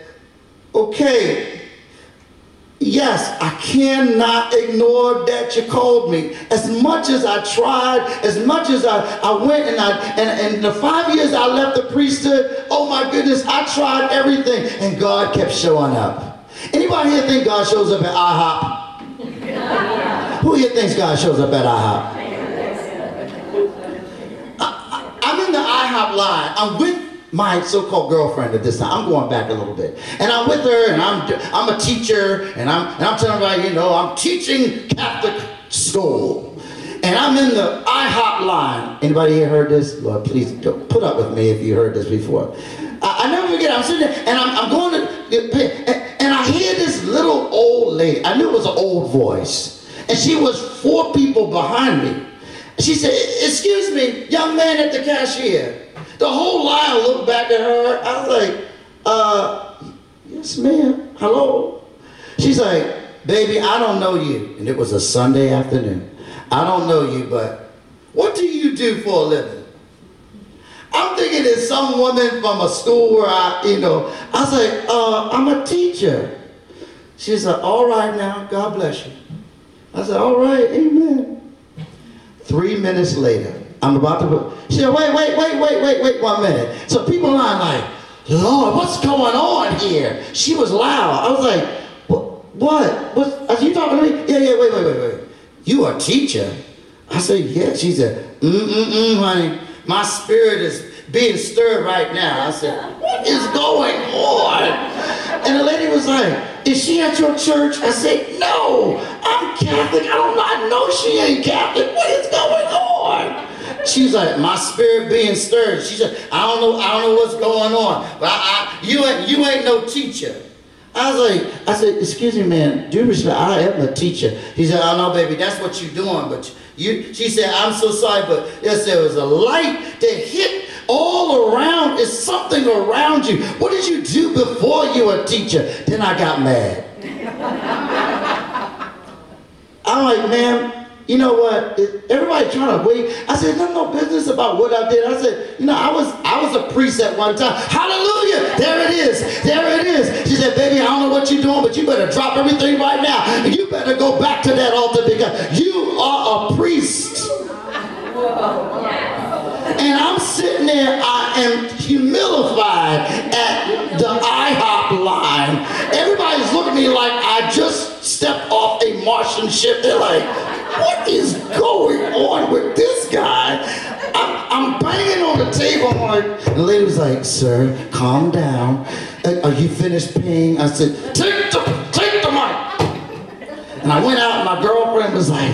okay, yes, I cannot ignore that you called me. As much as I tried, as much as I, I went and I and, and the five years I left the priesthood, oh my goodness, I tried everything and God kept showing up. Anybody here think God shows up at IHOP? Who here thinks God shows up at IHOP? I, am IHOP line. I'm with my so-called girlfriend at this time. I'm going back a little bit, and I'm with her, and I'm I'm a teacher, and I'm and I'm telling everybody, you know, I'm teaching Catholic school, and I'm in the IHOP line. Anybody here heard this? Lord, please put up with me if you heard this before. I, I never forget. I'm sitting there, and I'm, I'm going to, and I hear this little old lady. I knew it was an old voice and she was four people behind me. She said, excuse me, young man at the cashier. The whole line looked back at her. I was like, uh, yes ma'am, hello. She's like, baby, I don't know you. And it was a Sunday afternoon. I don't know you, but what do you do for a living? I'm thinking it's some woman from a school where I, you know, I was like, uh, I'm a teacher. She's like, all right now, God bless you. I said, all right, amen. Three minutes later, I'm about to, she said, wait, wait, wait, wait, wait, wait one minute. So people are like, Lord, what's going on here? She was loud. I was like, what? What? what? Are you talking to me? Yeah, yeah, wait, wait, wait, wait. You a teacher? I said, yeah. She said, mm-mm-mm, honey. My spirit is being stirred right now. I said, what is going on? And the lady was like, is she at your church? I said, no, I'm Catholic. I don't know. I know she ain't Catholic. What is going on? She's like, my spirit being stirred. She said, I don't know, I don't know what's going on. But I, I, you ain't you ain't no teacher. I was like, I said, excuse me, man, due respect, I am a teacher. He said, I know, baby, that's what you're doing, but you, she said, I'm so sorry, but yes, there was a light that hit all around is something around you. What did you do before you were a teacher? Then I got mad. I'm like, man, you know what? Everybody trying to wait. I said, no, no business about what I did. I said, you know, I was I was a priest at one time. Hallelujah! There it is. There it is. She said, baby, I don't know what you're doing, but you better drop everything right now. You better go back to that altar because you are a priest. And I'm sitting there, I am humilified at the IHOP line. Everybody's looking at me like I just stepped off a Martian ship. They're like, what is going on with this guy? I'm, I'm banging on the table. I'm like, the lady was like, sir, calm down. Uh, are you finished paying? I said, take the, take the money. And I went out and my girlfriend was like,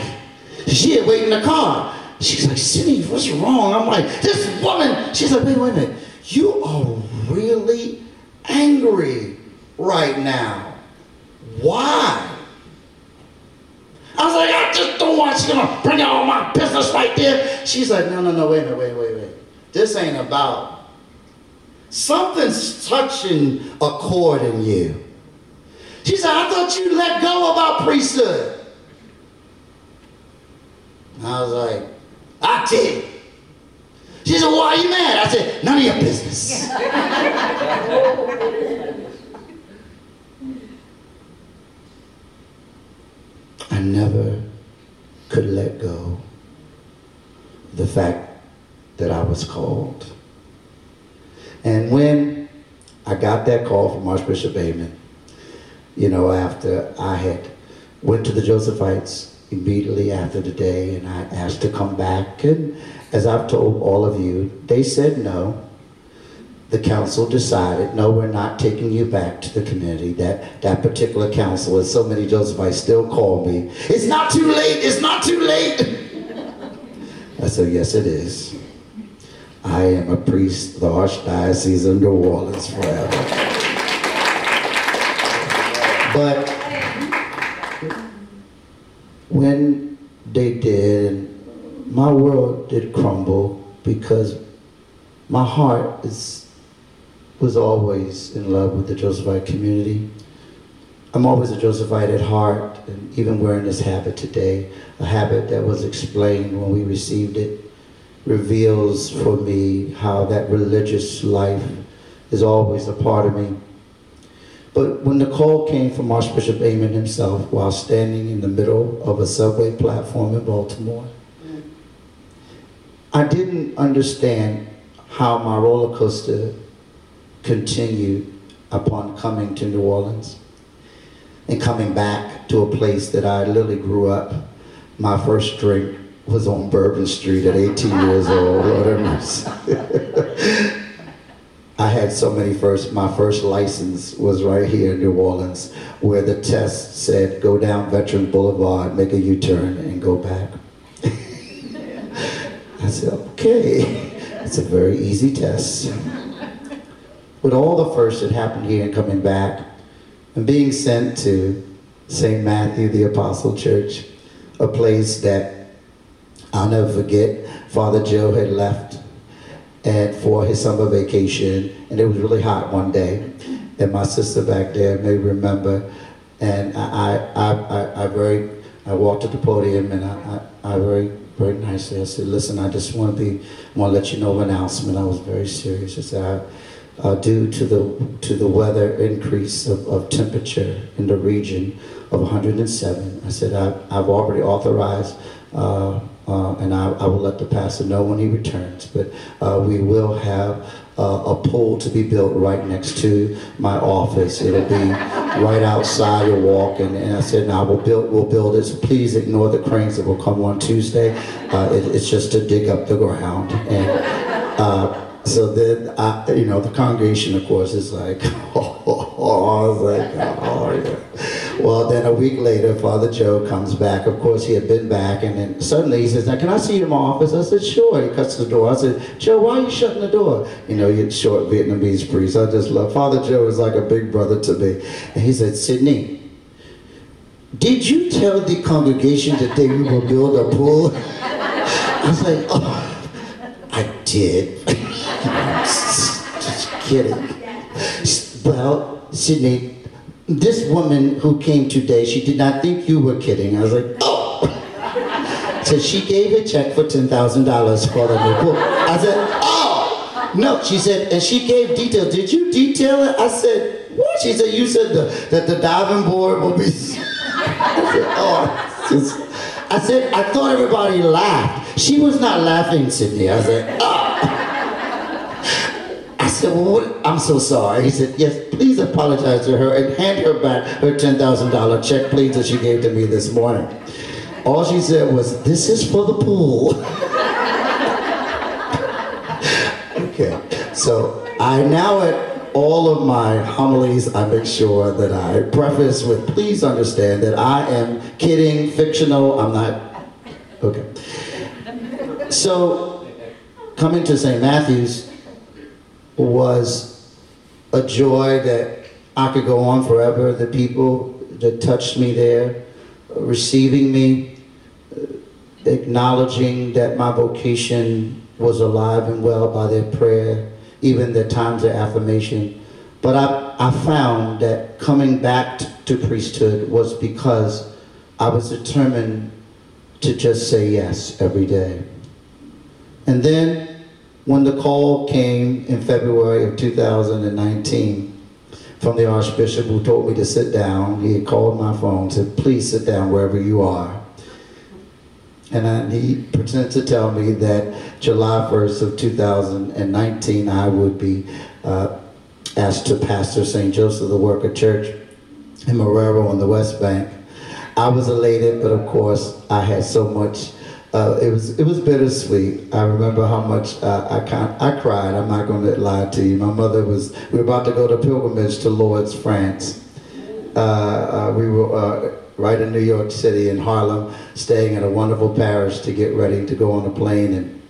she had waited in the car. She's like, Cindy, what's wrong? I'm like, this woman. She's like, wait, wait a minute. You are really angry right now. Why? I was like, I just don't want you to bring out all my business right there. She's like, no, no, no, wait a minute, wait, wait, wait. This ain't about. Something's touching a chord in you. She said, I thought you let go about priesthood. I was like, I did. She said, why are you mad? I said, none of your business. I never could let go the fact that I was called. And when I got that call from Archbishop Aymond, you know, after I had went to the Josephites immediately after the day and I asked to come back. And as I've told all of you, they said no. The council decided, no, we're not taking you back to the community. That, that particular council, as so many Josephites still call me, it's not too late, it's not too late. I said, yes, it is. I am a priest of the Archdiocese of New Orleans forever. But when they did, my world did crumble because my heart is, was always in love with the Josephite community. I'm always a Josephite at heart, and even wearing this habit today, a habit that was explained when we received it, reveals for me how that religious life is always a part of me. But when the call came from Archbishop Aymond himself while standing in the middle of a subway platform in Baltimore, I didn't understand how my roller coaster continued upon coming to New Orleans and coming back to a place that I literally grew up. My first drink was on Bourbon Street at 18 years old. I had so many first, my first license was right here in New Orleans, where the test said, go down Veteran Boulevard, make a U-turn, and go back. I said, okay, it's a very easy test. With all the firsts that happened here and coming back, and being sent to St. Matthew the Apostle Church, a place that I'll never forget, Father Joe had left for his summer vacation, and it was really hot one day. And my sister back there may remember, and I, I, I, I very, I walked to the podium and I, I, I very, very nicely, I said, listen, I just want to be, want to let you know of an announcement. I was very serious. I said, I, uh, due to the, to the weather increase of, of temperature in the region of 107, I said, I, I've already authorized uh, uh, and I, I, will let the pastor know when he returns. But uh, we will have uh, a pool to be built right next to my office. It'll be right outside your walk. And, and I said, now we'll build, we'll build it. So please ignore the cranes that will come on Tuesday. Uh, it, it's just to dig up the ground. And uh, so then, I, you know, the congregation, of course, is like, oh, oh, oh. I was like, oh, yeah. Well, then a week later, Father Joe comes back. Of course, he had been back, and then suddenly he says, now, can I see you in my office? I said, sure. He cuts the door. I said, Joe, why are you shutting the door? You know, you're short Vietnamese priest. I just love, Father Joe is like a big brother to me. And he said, Sidney, did you tell the congregation that they will build a pool? I was like, oh, I did. just kidding. Well, Sidney, this woman who came today, she did not think you were kidding. I was like, oh. so she gave a check for $10,000 for the new book. I said, oh. No, she said, and she gave details. Did you detail it? I said, what? She said, you said the, that the diving board will be... I said, oh. I said, I thought everybody laughed. She was not laughing, Sidney. I said, oh said, well? I'm so sorry. He said, yes, please apologize to her and hand her back her $10,000 check, please, that she gave to me this morning. All she said was, this is for the pool. okay, so I now at all of my homilies, I make sure that I preface with, please understand that I am kidding, fictional, I'm not, okay. So, coming to St. Matthew's, was a joy that I could go on forever. The people that touched me there, receiving me, acknowledging that my vocation was alive and well by their prayer, even their times of affirmation. But I, I found that coming back to priesthood was because I was determined to just say yes every day. And then when the call came in February of 2019 from the Archbishop who told me to sit down, he had called my phone, said, please sit down wherever you are. And I, he pretended to tell me that July 1st of 2019, I would be uh, asked to pastor St. Joseph the Worker Church in Marrero on the West Bank. I was elated, but of course, I had so much uh, it was it was bittersweet. I remember how much uh, I I cried. I'm not going to lie to you. My mother was. We were about to go to pilgrimage to Lourdes, France. Uh, uh we were uh, right in New York City in Harlem, staying at a wonderful parish to get ready to go on a plane. And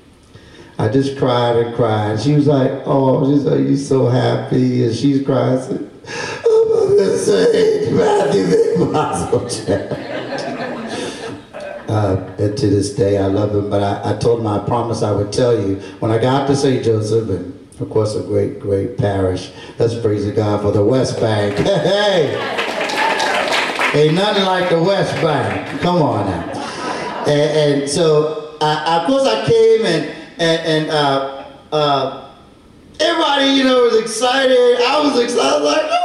I just cried and cried. She was like, oh, she's like, you so happy. And she's crying. I'm going to say, Matthew. Uh, to this day, I love him. But I, I told him I promised I would tell you when I got to St. Joseph, and of course, a great, great parish. Let's praise the God for the West Bank. Hey, ain't nothing like the West Bank. Come on now. And, and so, uh, of course, I came and and, and uh, uh, everybody, you know, was excited. I was excited. I was like,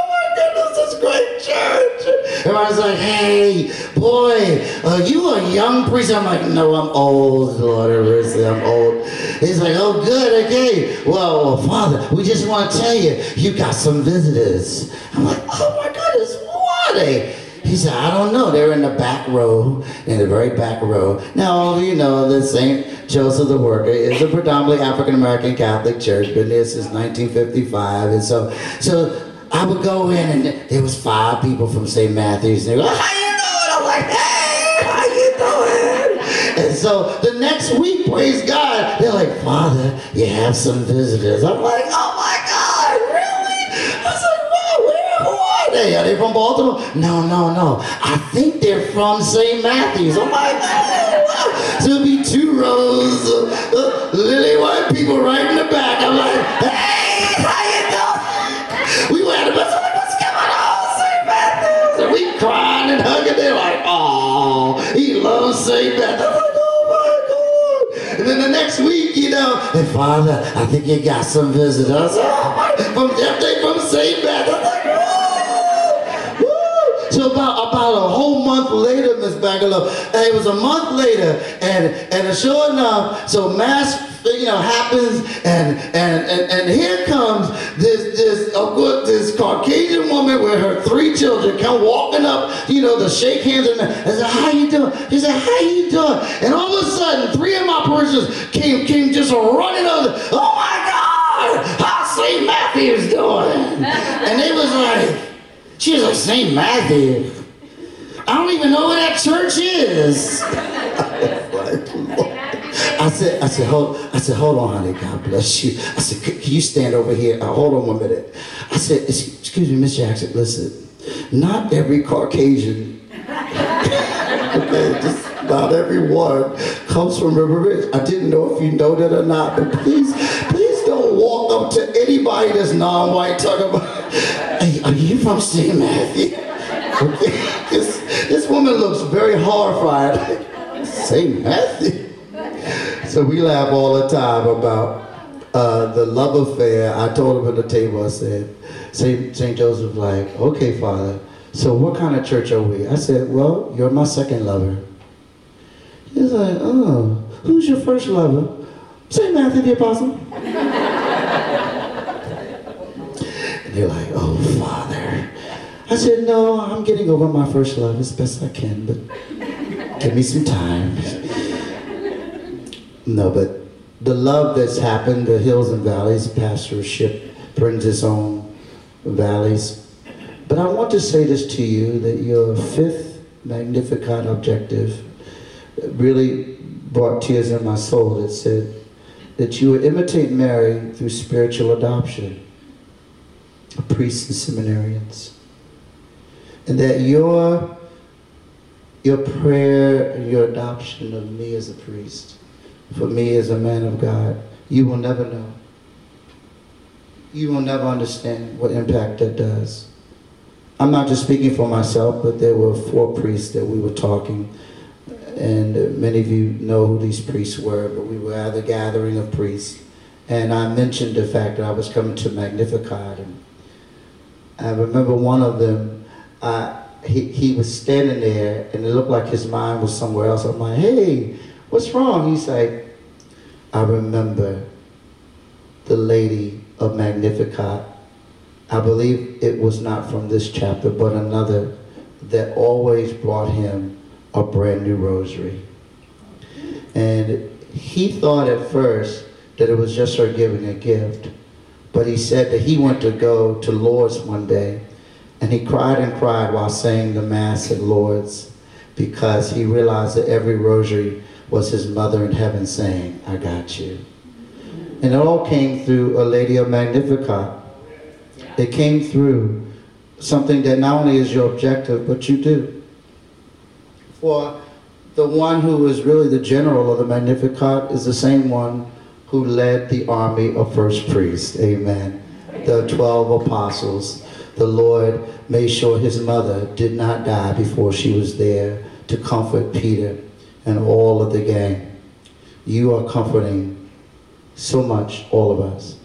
this great church. Everybody's like, hey, boy, are you a young priest? I'm like, no, I'm old, Lord mercy, I'm old. He's like, oh, good, okay. Well, Father, we just want to tell you, you got some visitors. I'm like, oh my goodness, what? they? he said, I don't know. They're in the back row, in the very back row. Now, all of you know, that St. Joseph the Worker is a predominantly African American Catholic church, been there since 1955. And so, so I would go in and there was five people from St. Matthew's and they like, how you doing? I'm like, hey, how you doing? And so the next week, praise God, they're like, Father, you have some visitors. I'm like, oh my God, really? I was like, wow, where, who are they? Are they from Baltimore? No, no, no. I think they're from St. Matthew's. I'm like, oh, wow. So be two rows of uh, lily white people right in the back. I'm like, hey, St. Matthew's. I'm like, oh my God. And then the next week, you know, hey, Father, I think you got some visitors. From, they from St. Matthew's. I'm like, oh. Woo! So about about a whole month later, Miss Bangalore, it was a month later, and and sure enough, so mass you know happens, and and and, and here comes this this this Caucasian woman with her three children come walking up, you know, to shake hands and, and said, "How you doing?" He said, "How you doing?" And all of a sudden, three of my parishioners came came just running over. Oh my God! How's St. Matthew's doing? And they was like. She was like, St. Matthew. I don't even know where that church is. I said, I said, hold, I said, hold on, honey. God bless you. I said, can you stand over here? Uh, hold on one minute. I said, excuse me, Miss Jackson. Listen, not every Caucasian, okay, just not everyone comes from River Ridge. I didn't know if you know that or not, but please, please don't walk up to anybody that's non-white talking about, hey, are you from St. Matthew? Okay, this, this woman looks very horrified. St. Matthew. So we laugh all the time about uh, the love affair. I told him at the table, I said, St. St. Joseph like, okay, Father, so what kind of church are we? I said, well, you're my second lover. He's like, oh, who's your first lover? St. Matthew the Apostle. and they're like, oh, Father. I said, no, I'm getting over my first love as best I can, but give me some time. No, but the love that's happened, the hills and valleys, pastorship brings its own valleys. But I want to say this to you that your fifth Magnificat objective really brought tears in my soul. that said that you would imitate Mary through spiritual adoption priests and seminarians. And that your, your prayer, your adoption of me as a priest, for me as a man of God, you will never know. You will never understand what impact that does. I'm not just speaking for myself, but there were four priests that we were talking, and many of you know who these priests were, but we were at a gathering of priests, and I mentioned the fact that I was coming to Magnificat, and I remember one of them, uh, he, he was standing there, and it looked like his mind was somewhere else. I'm like, hey, what's wrong? He's like, I remember the lady of Magnificat. I believe it was not from this chapter, but another that always brought him a brand new rosary. And he thought at first that it was just her giving a gift. But he said that he went to go to Lourdes one day and he cried and cried while saying the Mass at Lourdes because he realized that every rosary was his mother in heaven saying, I got you. And it all came through a lady of Magnificat. It came through something that not only is your objective, but you do. For the one who is really the general of the Magnificat is the same one who led the army of first priests. Amen. The 12 apostles. The Lord made sure his mother did not die before she was there to comfort Peter and all of the gang. You are comforting so much, all of us.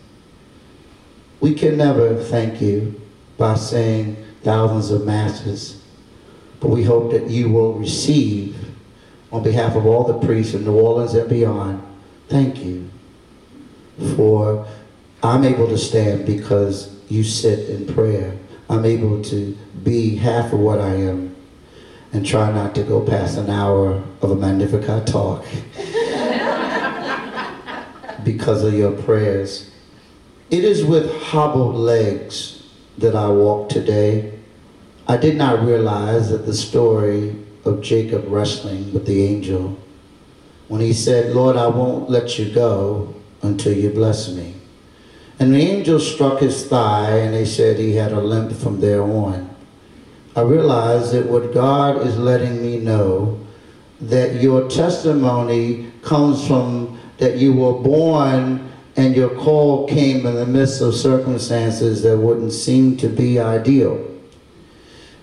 We can never thank you by saying thousands of masses, but we hope that you will receive, on behalf of all the priests in New Orleans and beyond, thank you for I'm able to stand because you sit in prayer. I'm able to be half of what I am and try not to go past an hour of a Magnificat talk because of your prayers. It is with hobbled legs that I walk today. I did not realize that the story of Jacob wrestling with the angel, when he said, Lord, I won't let you go until you bless me. And the angel struck his thigh, and they said he had a limp from there on. I realize that what God is letting me know that your testimony comes from that you were born and your call came in the midst of circumstances that wouldn't seem to be ideal.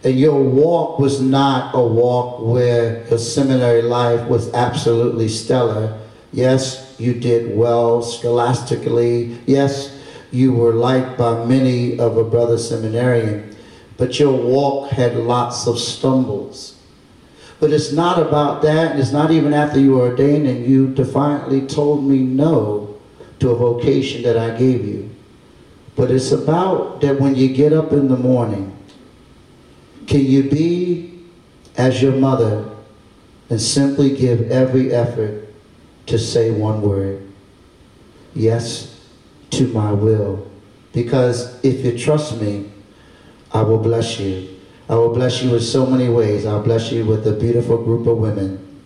And your walk was not a walk where your seminary life was absolutely stellar. Yes, you did well scholastically. Yes, you were liked by many of a brother seminarian. But your walk had lots of stumbles. But it's not about that, it's not even after you were ordained and you defiantly told me no to a vocation that I gave you. But it's about that when you get up in the morning, can you be as your mother and simply give every effort to say one word? Yes to my will. Because if you trust me, I will bless you. I will bless you in so many ways. I'll bless you with a beautiful group of women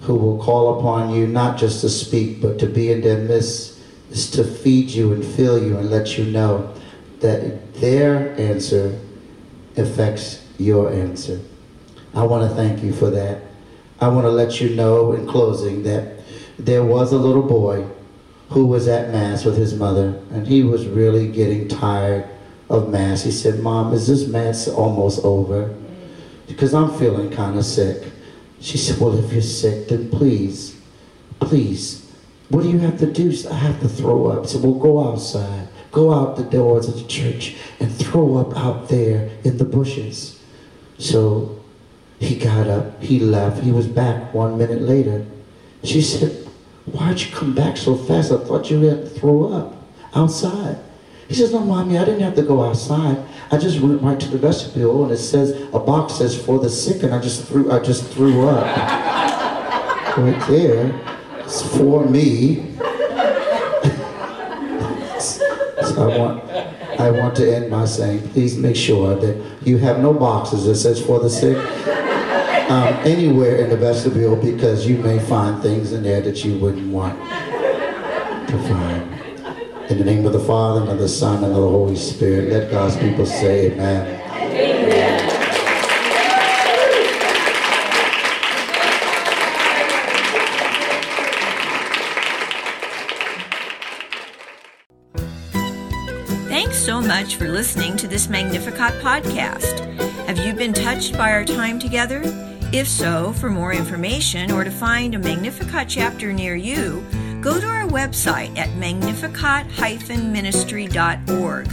who will call upon you not just to speak, but to be in their midst, is to feed you and fill you and let you know that their answer affects your answer. I want to thank you for that. I want to let you know in closing that there was a little boy who was at Mass with his mother, and he was really getting tired of Mass. He said, Mom, is this Mass almost over? Because I'm feeling kind of sick. She said, Well, if you're sick, then please, please, what do you have to do? I have to throw up. Said, Well, go outside. Go out the doors of the church and throw up out there in the bushes. So he got up, he left, he was back one minute later. She said, Why'd you come back so fast? I thought you had to throw up outside. He says, no, mommy, I didn't have to go outside. I just went right to the vestibule and it says, a box says for the sick and I just threw, I just threw up. right there. It's for me. so I want, I want to end by saying, please make sure that you have no boxes that says for the sick um, anywhere in the vestibule because you may find things in there that you wouldn't want to find. In the name of the Father, and of the Son, and of the Holy Spirit, let God's people say amen. Amen. Thanks so much for listening to this Magnificat podcast. Have you been touched by our time together? If so, for more information or to find a Magnificat chapter near you, go to our website at magnificat-ministry.org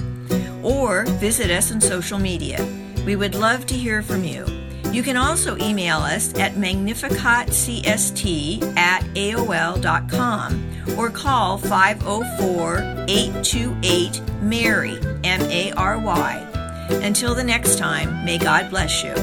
or visit us on social media. We would love to hear from you. You can also email us at magnificatcst at aol.com or call 504 828 MARY, M A R Y. Until the next time, may God bless you.